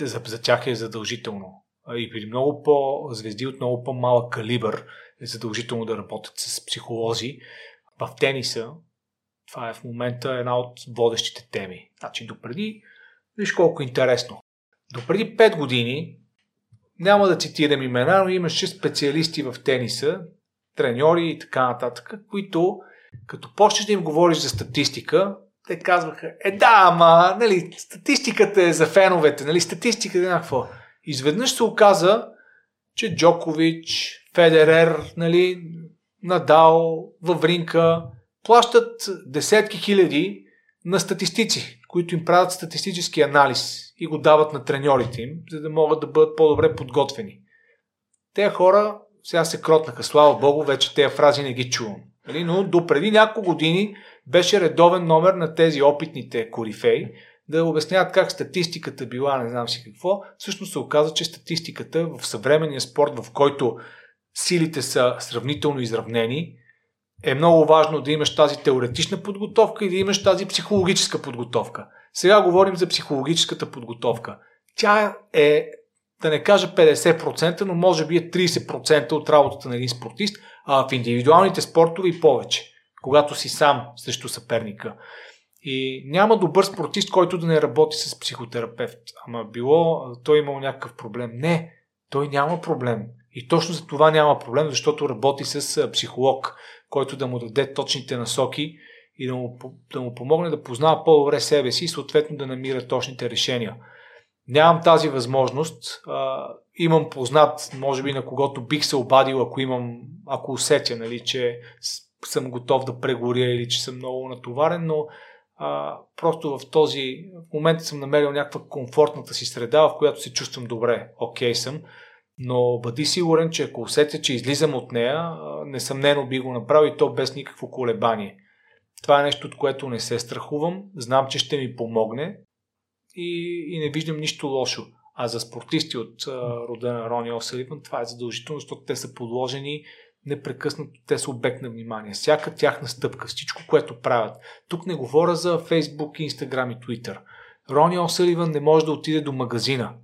За, за тях е задължително. И при много по-звезди от много по-малък калибър е задължително да работят с психолози. В тениса това е в момента една от водещите теми. Значи допреди, виж колко интересно. Допреди 5 години няма да цитирам имена, но имаше специалисти в тениса, треньори и така нататък, които като почнеш да им говориш за статистика, те казваха, е да, ама, нали, статистиката е за феновете, нали, статистиката е някакво. Изведнъж се оказа, че Джокович, Федерер, нали, Надал, Вавринка плащат десетки хиляди на статистици, които им правят статистически анализ и го дават на треньорите им, за да могат да бъдат по-добре подготвени. Те хора сега се кротнаха, слава богу, вече тези фрази не ги чувам. Нали? Но до преди няколко години беше редовен номер на тези опитните корифеи да обясняват как статистиката била, не знам си какво. Всъщност се оказа, че статистиката в съвременния спорт, в който силите са сравнително изравнени, е много важно да имаш тази теоретична подготовка и да имаш тази психологическа подготовка. Сега говорим за психологическата подготовка. тя е, да не кажа 50%, но може би е 30% от работата на един спортист, а в индивидуалните спортове и повече, когато си сам срещу съперника. И няма добър спортист, който да не работи с психотерапевт. Ама било, той имал някакъв проблем. Не, той няма проблем. И точно за това няма проблем, защото работи с психолог, който да му даде точните насоки и да му, да му помогне да познава по-добре себе си и съответно да намира точните решения. Нямам тази възможност. А, имам познат, може би на когото бих се обадил, ако имам, ако усетя, нали, че съм готов да прегоря или че съм много натоварен, но а, просто в този момент съм намерил някаква комфортната си среда, в която се чувствам добре, окей okay съм, но бъди сигурен, че ако усетя, че излизам от нея, несъмнено би го направил и то без никакво колебание. Това е нещо, от което не се страхувам, знам, че ще ми помогне и, и не виждам нищо лошо. А за спортисти от а, рода на Рони Оселиван това е задължително, защото те са подложени непрекъснато, те са обект на внимание. Всяка тяхна стъпка, всичко, което правят. Тук не говоря за Facebook, Instagram и Twitter. Рони Оселиван не може да отиде до магазина.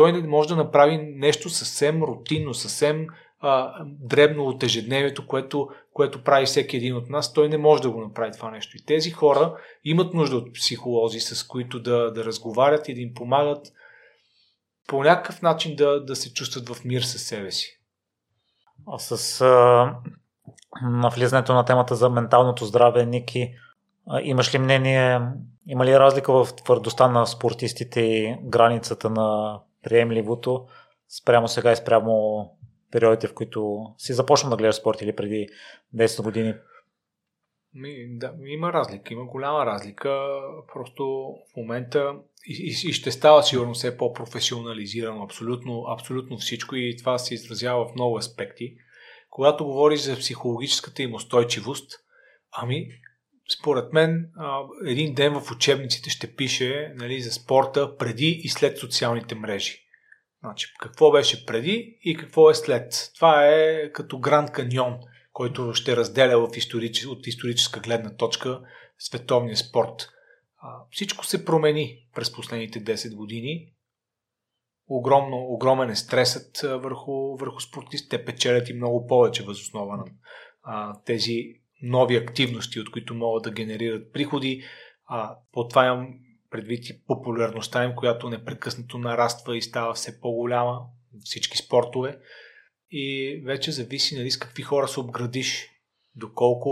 Той може да направи нещо съвсем рутинно, съвсем а, дребно от ежедневието, което, което прави всеки един от нас, той не може да го направи това нещо. И тези хора имат нужда от психолози, с които да, да разговарят и да им помагат по някакъв начин да, да се чувстват в мир със себе си. А с а, навлизането на темата за менталното здраве, Ники, а, имаш ли мнение, има ли разлика в твърдостта на спортистите и границата на приемливото спрямо сега и спрямо периодите, в които си започна да гледаш спорт или преди 10 години? Ми, да, има разлика, има голяма разлика. Просто в момента и, и, и ще става сигурно все по-професионализирано абсолютно, абсолютно всичко и това се изразява в много аспекти. Когато говориш за психологическата им устойчивост, ами, според мен, един ден в учебниците ще пише нали, за спорта преди и след социалните мрежи. Значи, какво беше преди и какво е след. Това е като Гранд Каньон, който ще разделя в историч... от историческа гледна точка световния спорт. Всичко се промени през последните 10 години. Огромно, огромен е стресът върху, върху спортистите. Те печелят и много повече възоснова на тези нови активности, от които могат да генерират приходи. А, по това имам предвид и популярността им, която непрекъснато нараства и става все по-голяма, всички спортове. И вече зависи нали, с какви хора се обградиш, доколко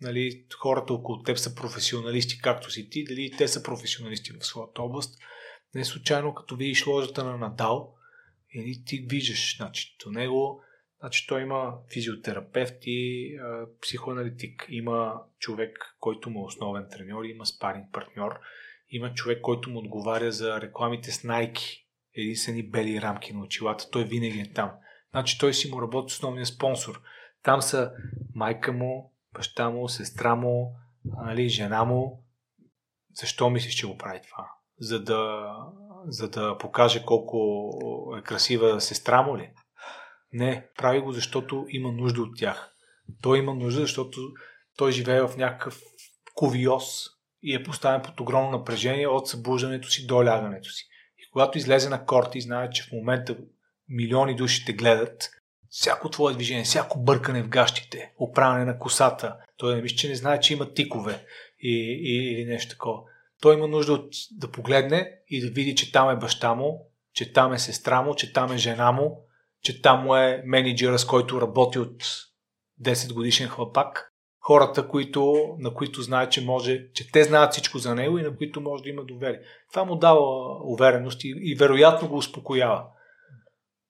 нали, хората около теб са професионалисти, както си ти, дали те са професионалисти в своята област. Не случайно, като видиш ложата на Надал, и ти виждаш, значи, до него, значи, той има физиотерапевт и психоаналитик. Има човек, който му е основен треньор, има спаринг партньор има човек, който му отговаря за рекламите с Nike, единствени бели рамки на очилата. Той винаги е там. Значи той си му работи основния спонсор. Там са майка му, баща му, сестра му, нали, жена му. Защо мислиш, че го прави това? За да, за да покаже колко е красива сестра му ли? Не, прави го, защото има нужда от тях. Той има нужда, защото той живее в някакъв ковиоз, и е поставен под огромно напрежение от събуждането си до лягането си. И когато излезе на корта и знае, че в момента милиони души те гледат, всяко твое движение, всяко бъркане в гащите, оправяне на косата, той не мисли, че не знае, че има тикове и, и, или нещо такова. Той има нужда от да погледне и да види, че там е баща му, че там е сестра му, че там е жена му, че там му е менеджера, с който работи от 10 годишен хлапак хората, които, на които знае, че може, че те знаят всичко за него и на които може да има доверие. Това му дава увереност и, и вероятно го успокоява.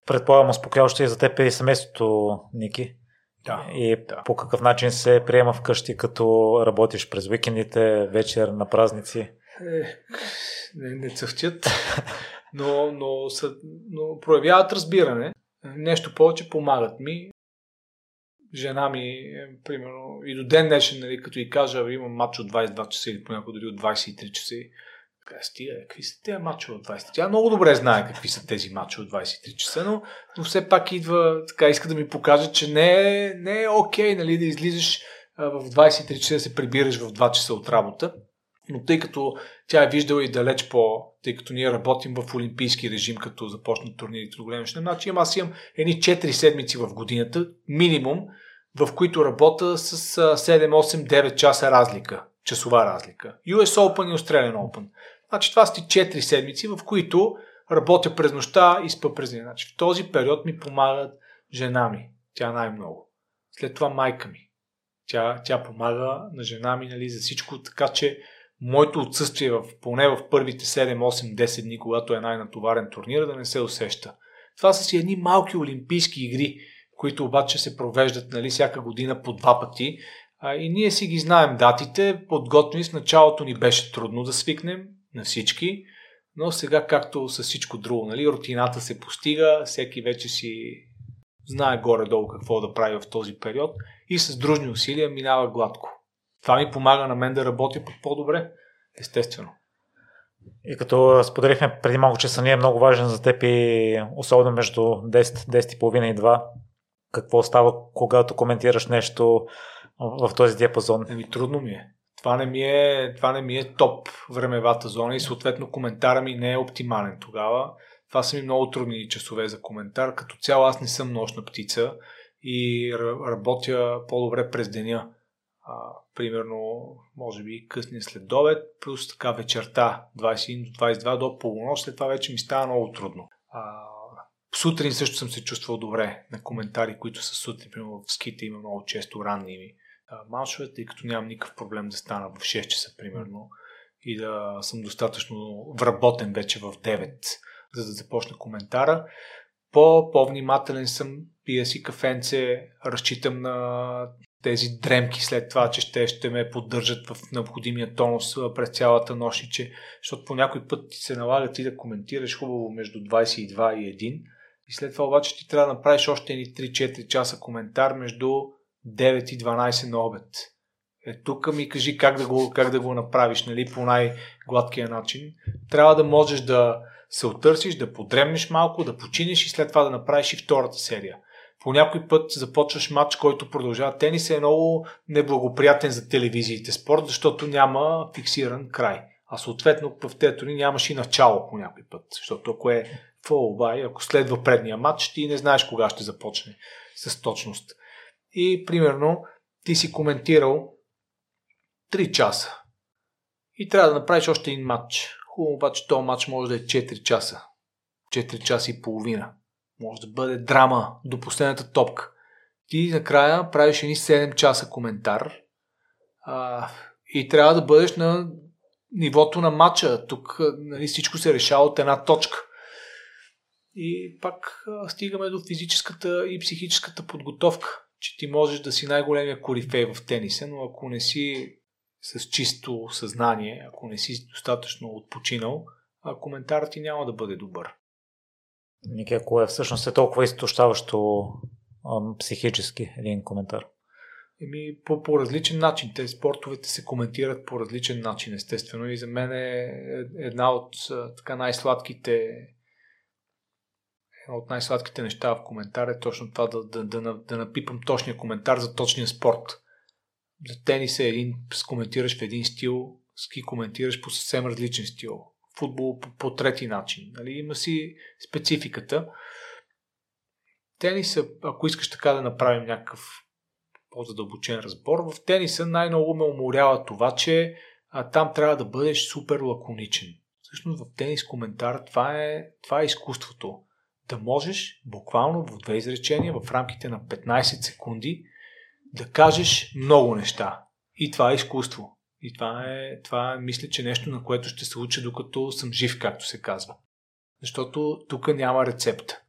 Предполагам, успокояващо и за теб и семейството, Ники. Да, и да. по какъв начин се приема вкъщи, като работиш през уикендите, вечер, на празници? Е, не, не цъфтят, но, но, са, но проявяват разбиране. Нещо повече помагат ми жена ми, е, примерно, и до ден днешен, нали, като и кажа, имам матч от 22 часа или понякога дори от 23 часа, така, стига, какви са тези матчове от 23 Тя много добре знае какви са тези матчове от 23 часа, но, но все пак идва, така, иска да ми покаже, че не е, не е окей, нали, да излизаш в 23 часа да се прибираш в 2 часа от работа. Но тъй като тя е виждала и далеч по, тъй като ние работим в олимпийски режим, като започнат турнирите до големи значи аз имам едни 4 седмици в годината, минимум, в които работя с 7, 8, 9 часа разлика, часова разлика. US Open и Australian Open. Значи това са ти 4 седмици, в които работя през нощта и спа през деня. Значи в този период ми помагат жена ми. Тя най-много. След това майка ми. Тя, тя помага на жена ми нали, за всичко, така че моето отсъствие в, поне в първите 7, 8, 10 дни, когато е най-натоварен турнир, да не се усеща. Това са си едни малки олимпийски игри, които обаче се провеждат нали, всяка година по два пъти. А, и ние си ги знаем датите, подготвени с началото ни беше трудно да свикнем на всички, но сега както с всичко друго, нали, рутината се постига, всеки вече си знае горе-долу какво да прави в този период и с дружни усилия минава гладко. Това ми помага на мен да работя по-добре, естествено. И като споделихме преди малко, че съня е много важен за теб и особено между 10, 10,5 и 2, какво става, когато коментираш нещо в този диапазон? Еми, трудно ми е. Това не, ми е, това не ми е топ времевата зона и съответно коментара ми не е оптимален тогава. Това са ми много трудни часове за коментар. Като цяло аз не съм нощна птица и работя по-добре през деня. А, примерно, може би късния след обед, плюс така вечерта 21 до 22 до полунощ, след това вече ми става много трудно. А, сутрин също съм се чувствал добре на коментари, които са сутрин. Примерно в ските има много често ранни маршове, тъй като нямам никакъв проблем да стана в 6 часа, примерно, и да съм достатъчно вработен вече в 9, за да започна коментара. По, по-внимателен съм, пия си кафенце, разчитам на тези дремки след това, че ще, ще ме поддържат в необходимия тонус през цялата нощ и че, защото по някой път ти се налага ти да коментираш хубаво между 22 и 1 и след това обаче ти трябва да направиш още ни 3-4 часа коментар между 9 и 12 на обед. Е, тук ми кажи как да го, как да го направиш нали, по най-гладкия начин. Трябва да можеш да се отърсиш, да подремнеш малко, да починеш и след това да направиш и втората серия. По някой път започваш матч, който продължава. Тенис е много неблагоприятен за телевизиите спорт, защото няма фиксиран край. А съответно в тези нямаш и начало по някой път. Защото ако е фолбай, ако следва предния матч, ти не знаеш кога ще започне с точност. И примерно ти си коментирал 3 часа. И трябва да направиш още един матч. Хубаво обаче този матч може да е 4 часа. 4 часа и половина. Може да бъде драма до последната топка. Ти накрая правиш едни 7 часа коментар а, и трябва да бъдеш на нивото на матча. Тук нали, всичко се решава от една точка. И пак а, стигаме до физическата и психическата подготовка, че ти можеш да си най-големия корифей в тениса, но ако не си с чисто съзнание, ако не си достатъчно отпочинал, коментарът ти няма да бъде добър. Ники, ако е всъщност е толкова изтощаващо психически един коментар? Еми, по, по различен начин. Те спортовете се коментират по различен начин, естествено. И за мен е една от така най-сладките една от най-сладките неща в коментар е точно това да, да, да, да напипам точния коментар за точния спорт. За тенис е един, коментираш в един стил, ски коментираш по съвсем различен стил. Футбол по, по трети начин. Нали? Има си спецификата. Тениса, ако искаш така да направим някакъв по-задълбочен разбор, в тениса най-много ме уморява това, че а, там трябва да бъдеш супер лаконичен. Всъщност в тенис коментар това е, това е изкуството. Да можеш буквално в две изречения в рамките на 15 секунди да кажеш много неща. И това е изкуство. И това е, това е, мисля, че нещо, на което ще се уча докато съм жив, както се казва. Защото тук няма рецепта.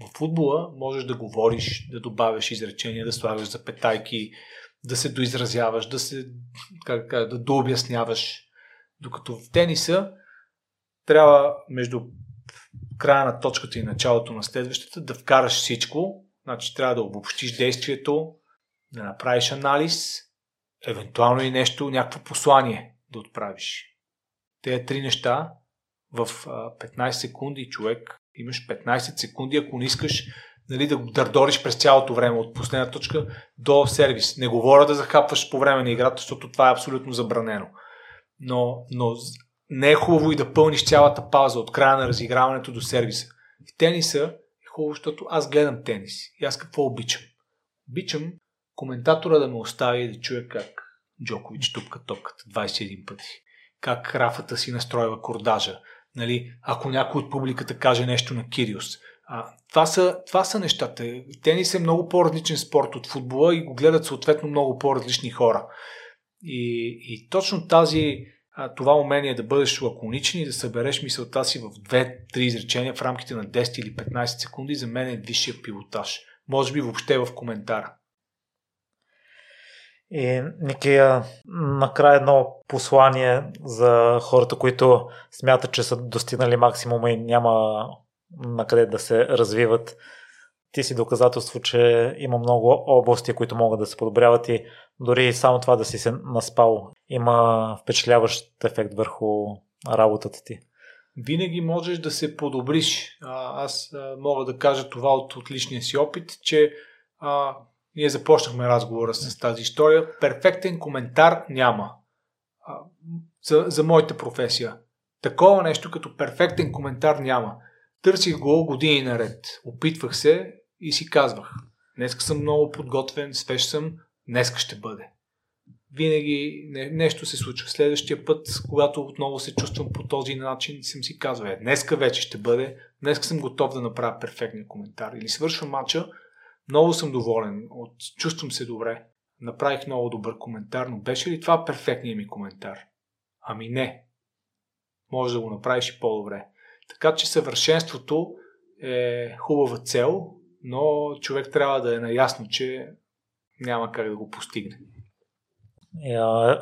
В футбола можеш да говориш, да добавяш изречения, да слагаш запетайки, да се доизразяваш, да се как, да дообясняваш. Докато в тениса трябва между края на точката и началото на следващата да вкараш всичко. Значи трябва да обобщиш действието, да направиш анализ, евентуално и нещо, някакво послание да отправиш. Те три неща в 15 секунди човек имаш 15 секунди, ако не искаш нали, да дърдориш през цялото време от последна точка до сервис. Не говоря да захапваш по време на играта, защото това е абсолютно забранено. Но, но не е хубаво и да пълниш цялата пауза от края на разиграването до сервиса. В тениса е хубаво, защото аз гледам тенис. И аз какво обичам? Обичам коментатора да ме остави да чуя как Джокович тупка топката 21 пъти. Как Рафата си настройва кордажа. Нали, ако някой от публиката каже нещо на Кириус. А, това, са, това са нещата. Тенис е много по-различен спорт от футбола и го гледат съответно много по-различни хора. И, и точно тази, това умение да бъдеш лаконичен и да събереш мисълта си в 2-3 изречения в рамките на 10 или 15 секунди, за мен е висшия пилотаж. Може би въобще в коментара. И, Никия, накрая едно послание за хората, които смятат, че са достигнали максимума и няма на къде да се развиват. Ти си доказателство, че има много области, които могат да се подобряват и дори само това да си се наспал има впечатляващ ефект върху работата ти. Винаги можеш да се подобриш. Аз мога да кажа това от, от личния си опит, че а, ние започнахме разговора с тази история. Перфектен коментар няма. За, за моята професия. Такова нещо като перфектен коментар няма. Търсих го години наред. Опитвах се и си казвах. Днеска съм много подготвен, свеж съм, днеска ще бъде. Винаги не, нещо се случва. Следващия път, когато отново се чувствам по този начин, съм си казвал, е, днеска вече ще бъде, днеска съм готов да направя перфектния коментар. Или свършва матча, много съм доволен, от, чувствам се добре, направих много добър коментар, но беше ли това перфектният ми коментар? Ами не. Може да го направиш и по-добре. Така че съвършенството е хубава цел, но човек трябва да е наясно, че няма как да го постигне.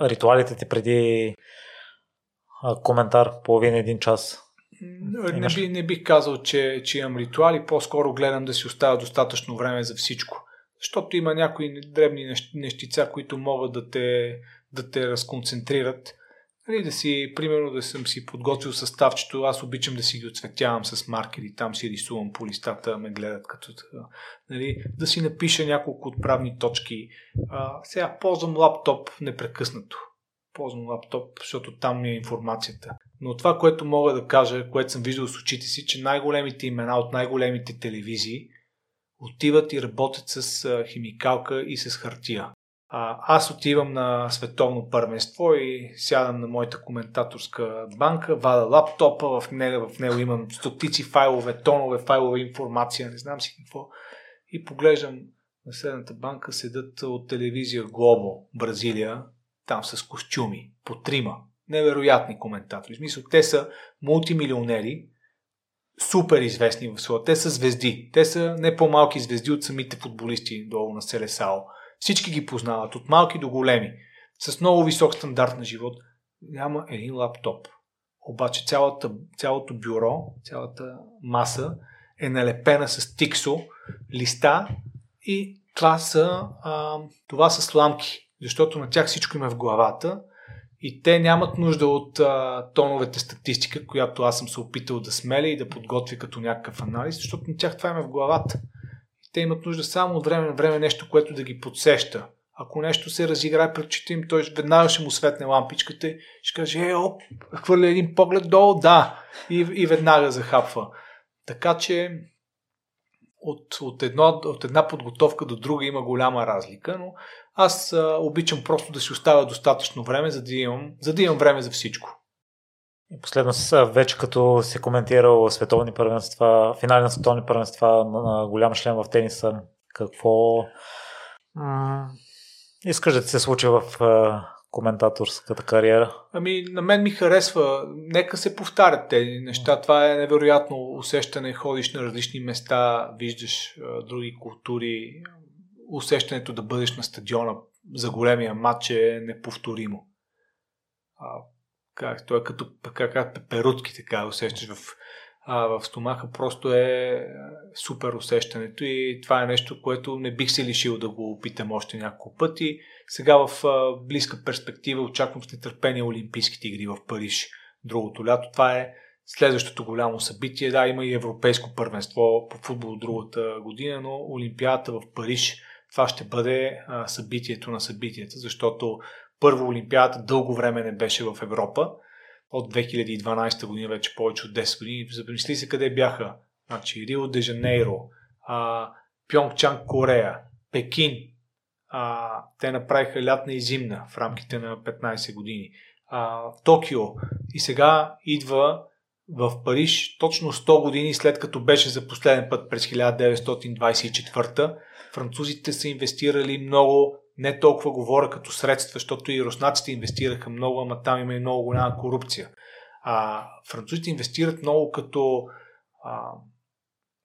Ритуалите ти преди коментар половин един час. Не, би, не бих казал, че, че имам ритуали, по-скоро гледам да си оставя достатъчно време за всичко. Защото има някои дребни нещица, които могат да те, да те разконцентрират. Нали, да си, примерно да съм си подготвил съставчето, аз обичам да си ги отцветявам с маркери, там си рисувам по листата, ме гледат като нали, да си напиша няколко отправни точки. А, сега ползвам лаптоп непрекъснато. Ползвам лаптоп, защото там ми е информацията. Но това, което мога да кажа, което съм виждал с очите си, че най-големите имена от най-големите телевизии отиват и работят с химикалка и с хартия. А, аз отивам на световно първенство и сядам на моята коментаторска банка, вада лаптопа, в него, в него имам стотици файлове, тонове файлове, информация, не знам си какво. И поглеждам на следната банка, седат от телевизия Глобо, Бразилия, там с костюми, по трима. Невероятни коментатори. В смисъл, те са мултимилионери, супер известни в своя. Те са звезди. Те са не по-малки звезди от самите футболисти долу на Селесао. Всички ги познават, от малки до големи, с много висок стандарт на живот. Няма един лаптоп. Обаче цялата, цялото бюро, цялата маса е налепена с тиксо, листа и това са, а, това са сламки, защото на тях всичко има в главата и те нямат нужда от а, тоновете статистика, която аз съм се опитал да смеля и да подготвя като някакъв анализ, защото на тях това има в главата те имат нужда само от време на време нещо, което да ги подсеща. Ако нещо се разиграе пред очите им, той веднага ще му светне лампичката и ще каже, е, оп, хвърля един поглед долу, да, и, и веднага захапва. Така че от, от, едно, от една подготовка до друга има голяма разлика, но аз а, обичам просто да си оставя достатъчно време, за да имам, за да имам време за всичко. И последно вече като се коментирал световни първенства, финали на световни първенства на голям член в тениса, какво м- искаш да ти се случи в коментаторската кариера? Ами, на мен ми харесва. Нека се повтарят тези неща. Това е невероятно усещане. Ходиш на различни места, виждаш а, други култури. Усещането да бъдеш на стадиона за големия матч е неповторимо. А, как, той е като как, как пеперутки, така усещаш в, а, в стомаха. Просто е супер усещането и това е нещо, което не бих се лишил да го опитам още няколко пъти. Сега в а, близка перспектива очаквам с нетърпение Олимпийските игри в Париж другото лято. Това е следващото голямо събитие. Да, има и европейско първенство по футбол другата година, но Олимпиадата в Париж това ще бъде а, събитието на събитията, защото Първо Олимпиадата дълго време не беше в Европа. От 2012 година, вече повече от 10 години. Замисли се къде бяха. Значи Рио де Жанейро, Пьонгчан Корея, Пекин. А, те направиха лятна и зимна в рамките на 15 години. А, Токио. И сега идва в Париж точно 100 години след като беше за последен път през 1924. Французите са инвестирали много, не толкова говоря като средства, защото и руснаците инвестираха много, ама там има и много голяма корупция. А, французите инвестират много като а,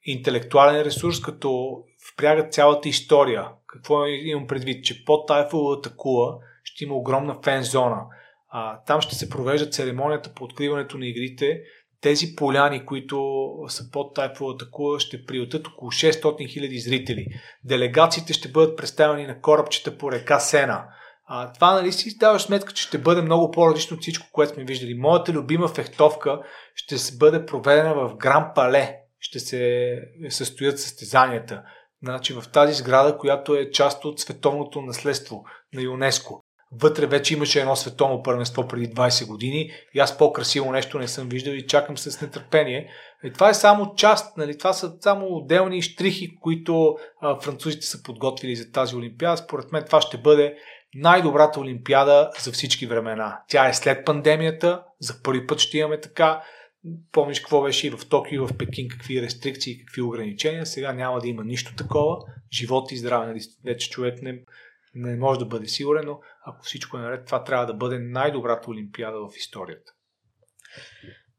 интелектуален ресурс, като впрягат цялата история. Какво имам предвид? Че под Тайфеловата кула ще има огромна фен зона. А, там ще се провежда церемонията по откриването на игрите тези поляни, които са под тайфовата кула, ще приютат около 600 000 зрители. Делегациите ще бъдат представени на корабчета по река Сена. А, това нали си даваш сметка, че ще бъде много по-различно от всичко, което сме виждали. Моята любима фехтовка ще бъде проведена в Гран Пале. Ще се състоят състезанията. Значи в тази сграда, която е част от световното наследство на ЮНЕСКО. Вътре вече имаше едно световно първенство преди 20 години и аз по-красиво нещо не съм виждал и чакам с нетърпение. И това е само част, нали? това са само отделни штрихи, които а, французите са подготвили за тази олимпиада. Според мен това ще бъде най-добрата олимпиада за всички времена. Тя е след пандемията, за първи път ще имаме така. Помниш какво беше и в Токио, и в Пекин, какви рестрикции, какви ограничения. Сега няма да има нищо такова. Живот и здраве. Нали? Вече човек не, не може да бъде сигурен, но ако всичко е наред, това трябва да бъде най-добрата олимпиада в историята.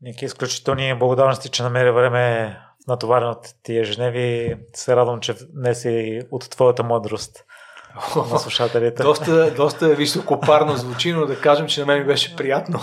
Ники, изключителни благодарности, че намери време в натовареното ти ежедневие. Се радвам, че днес и от твоята мъдрост на слушателите. доста, доста високопарно звучи, но да кажем, че на мен ми беше приятно.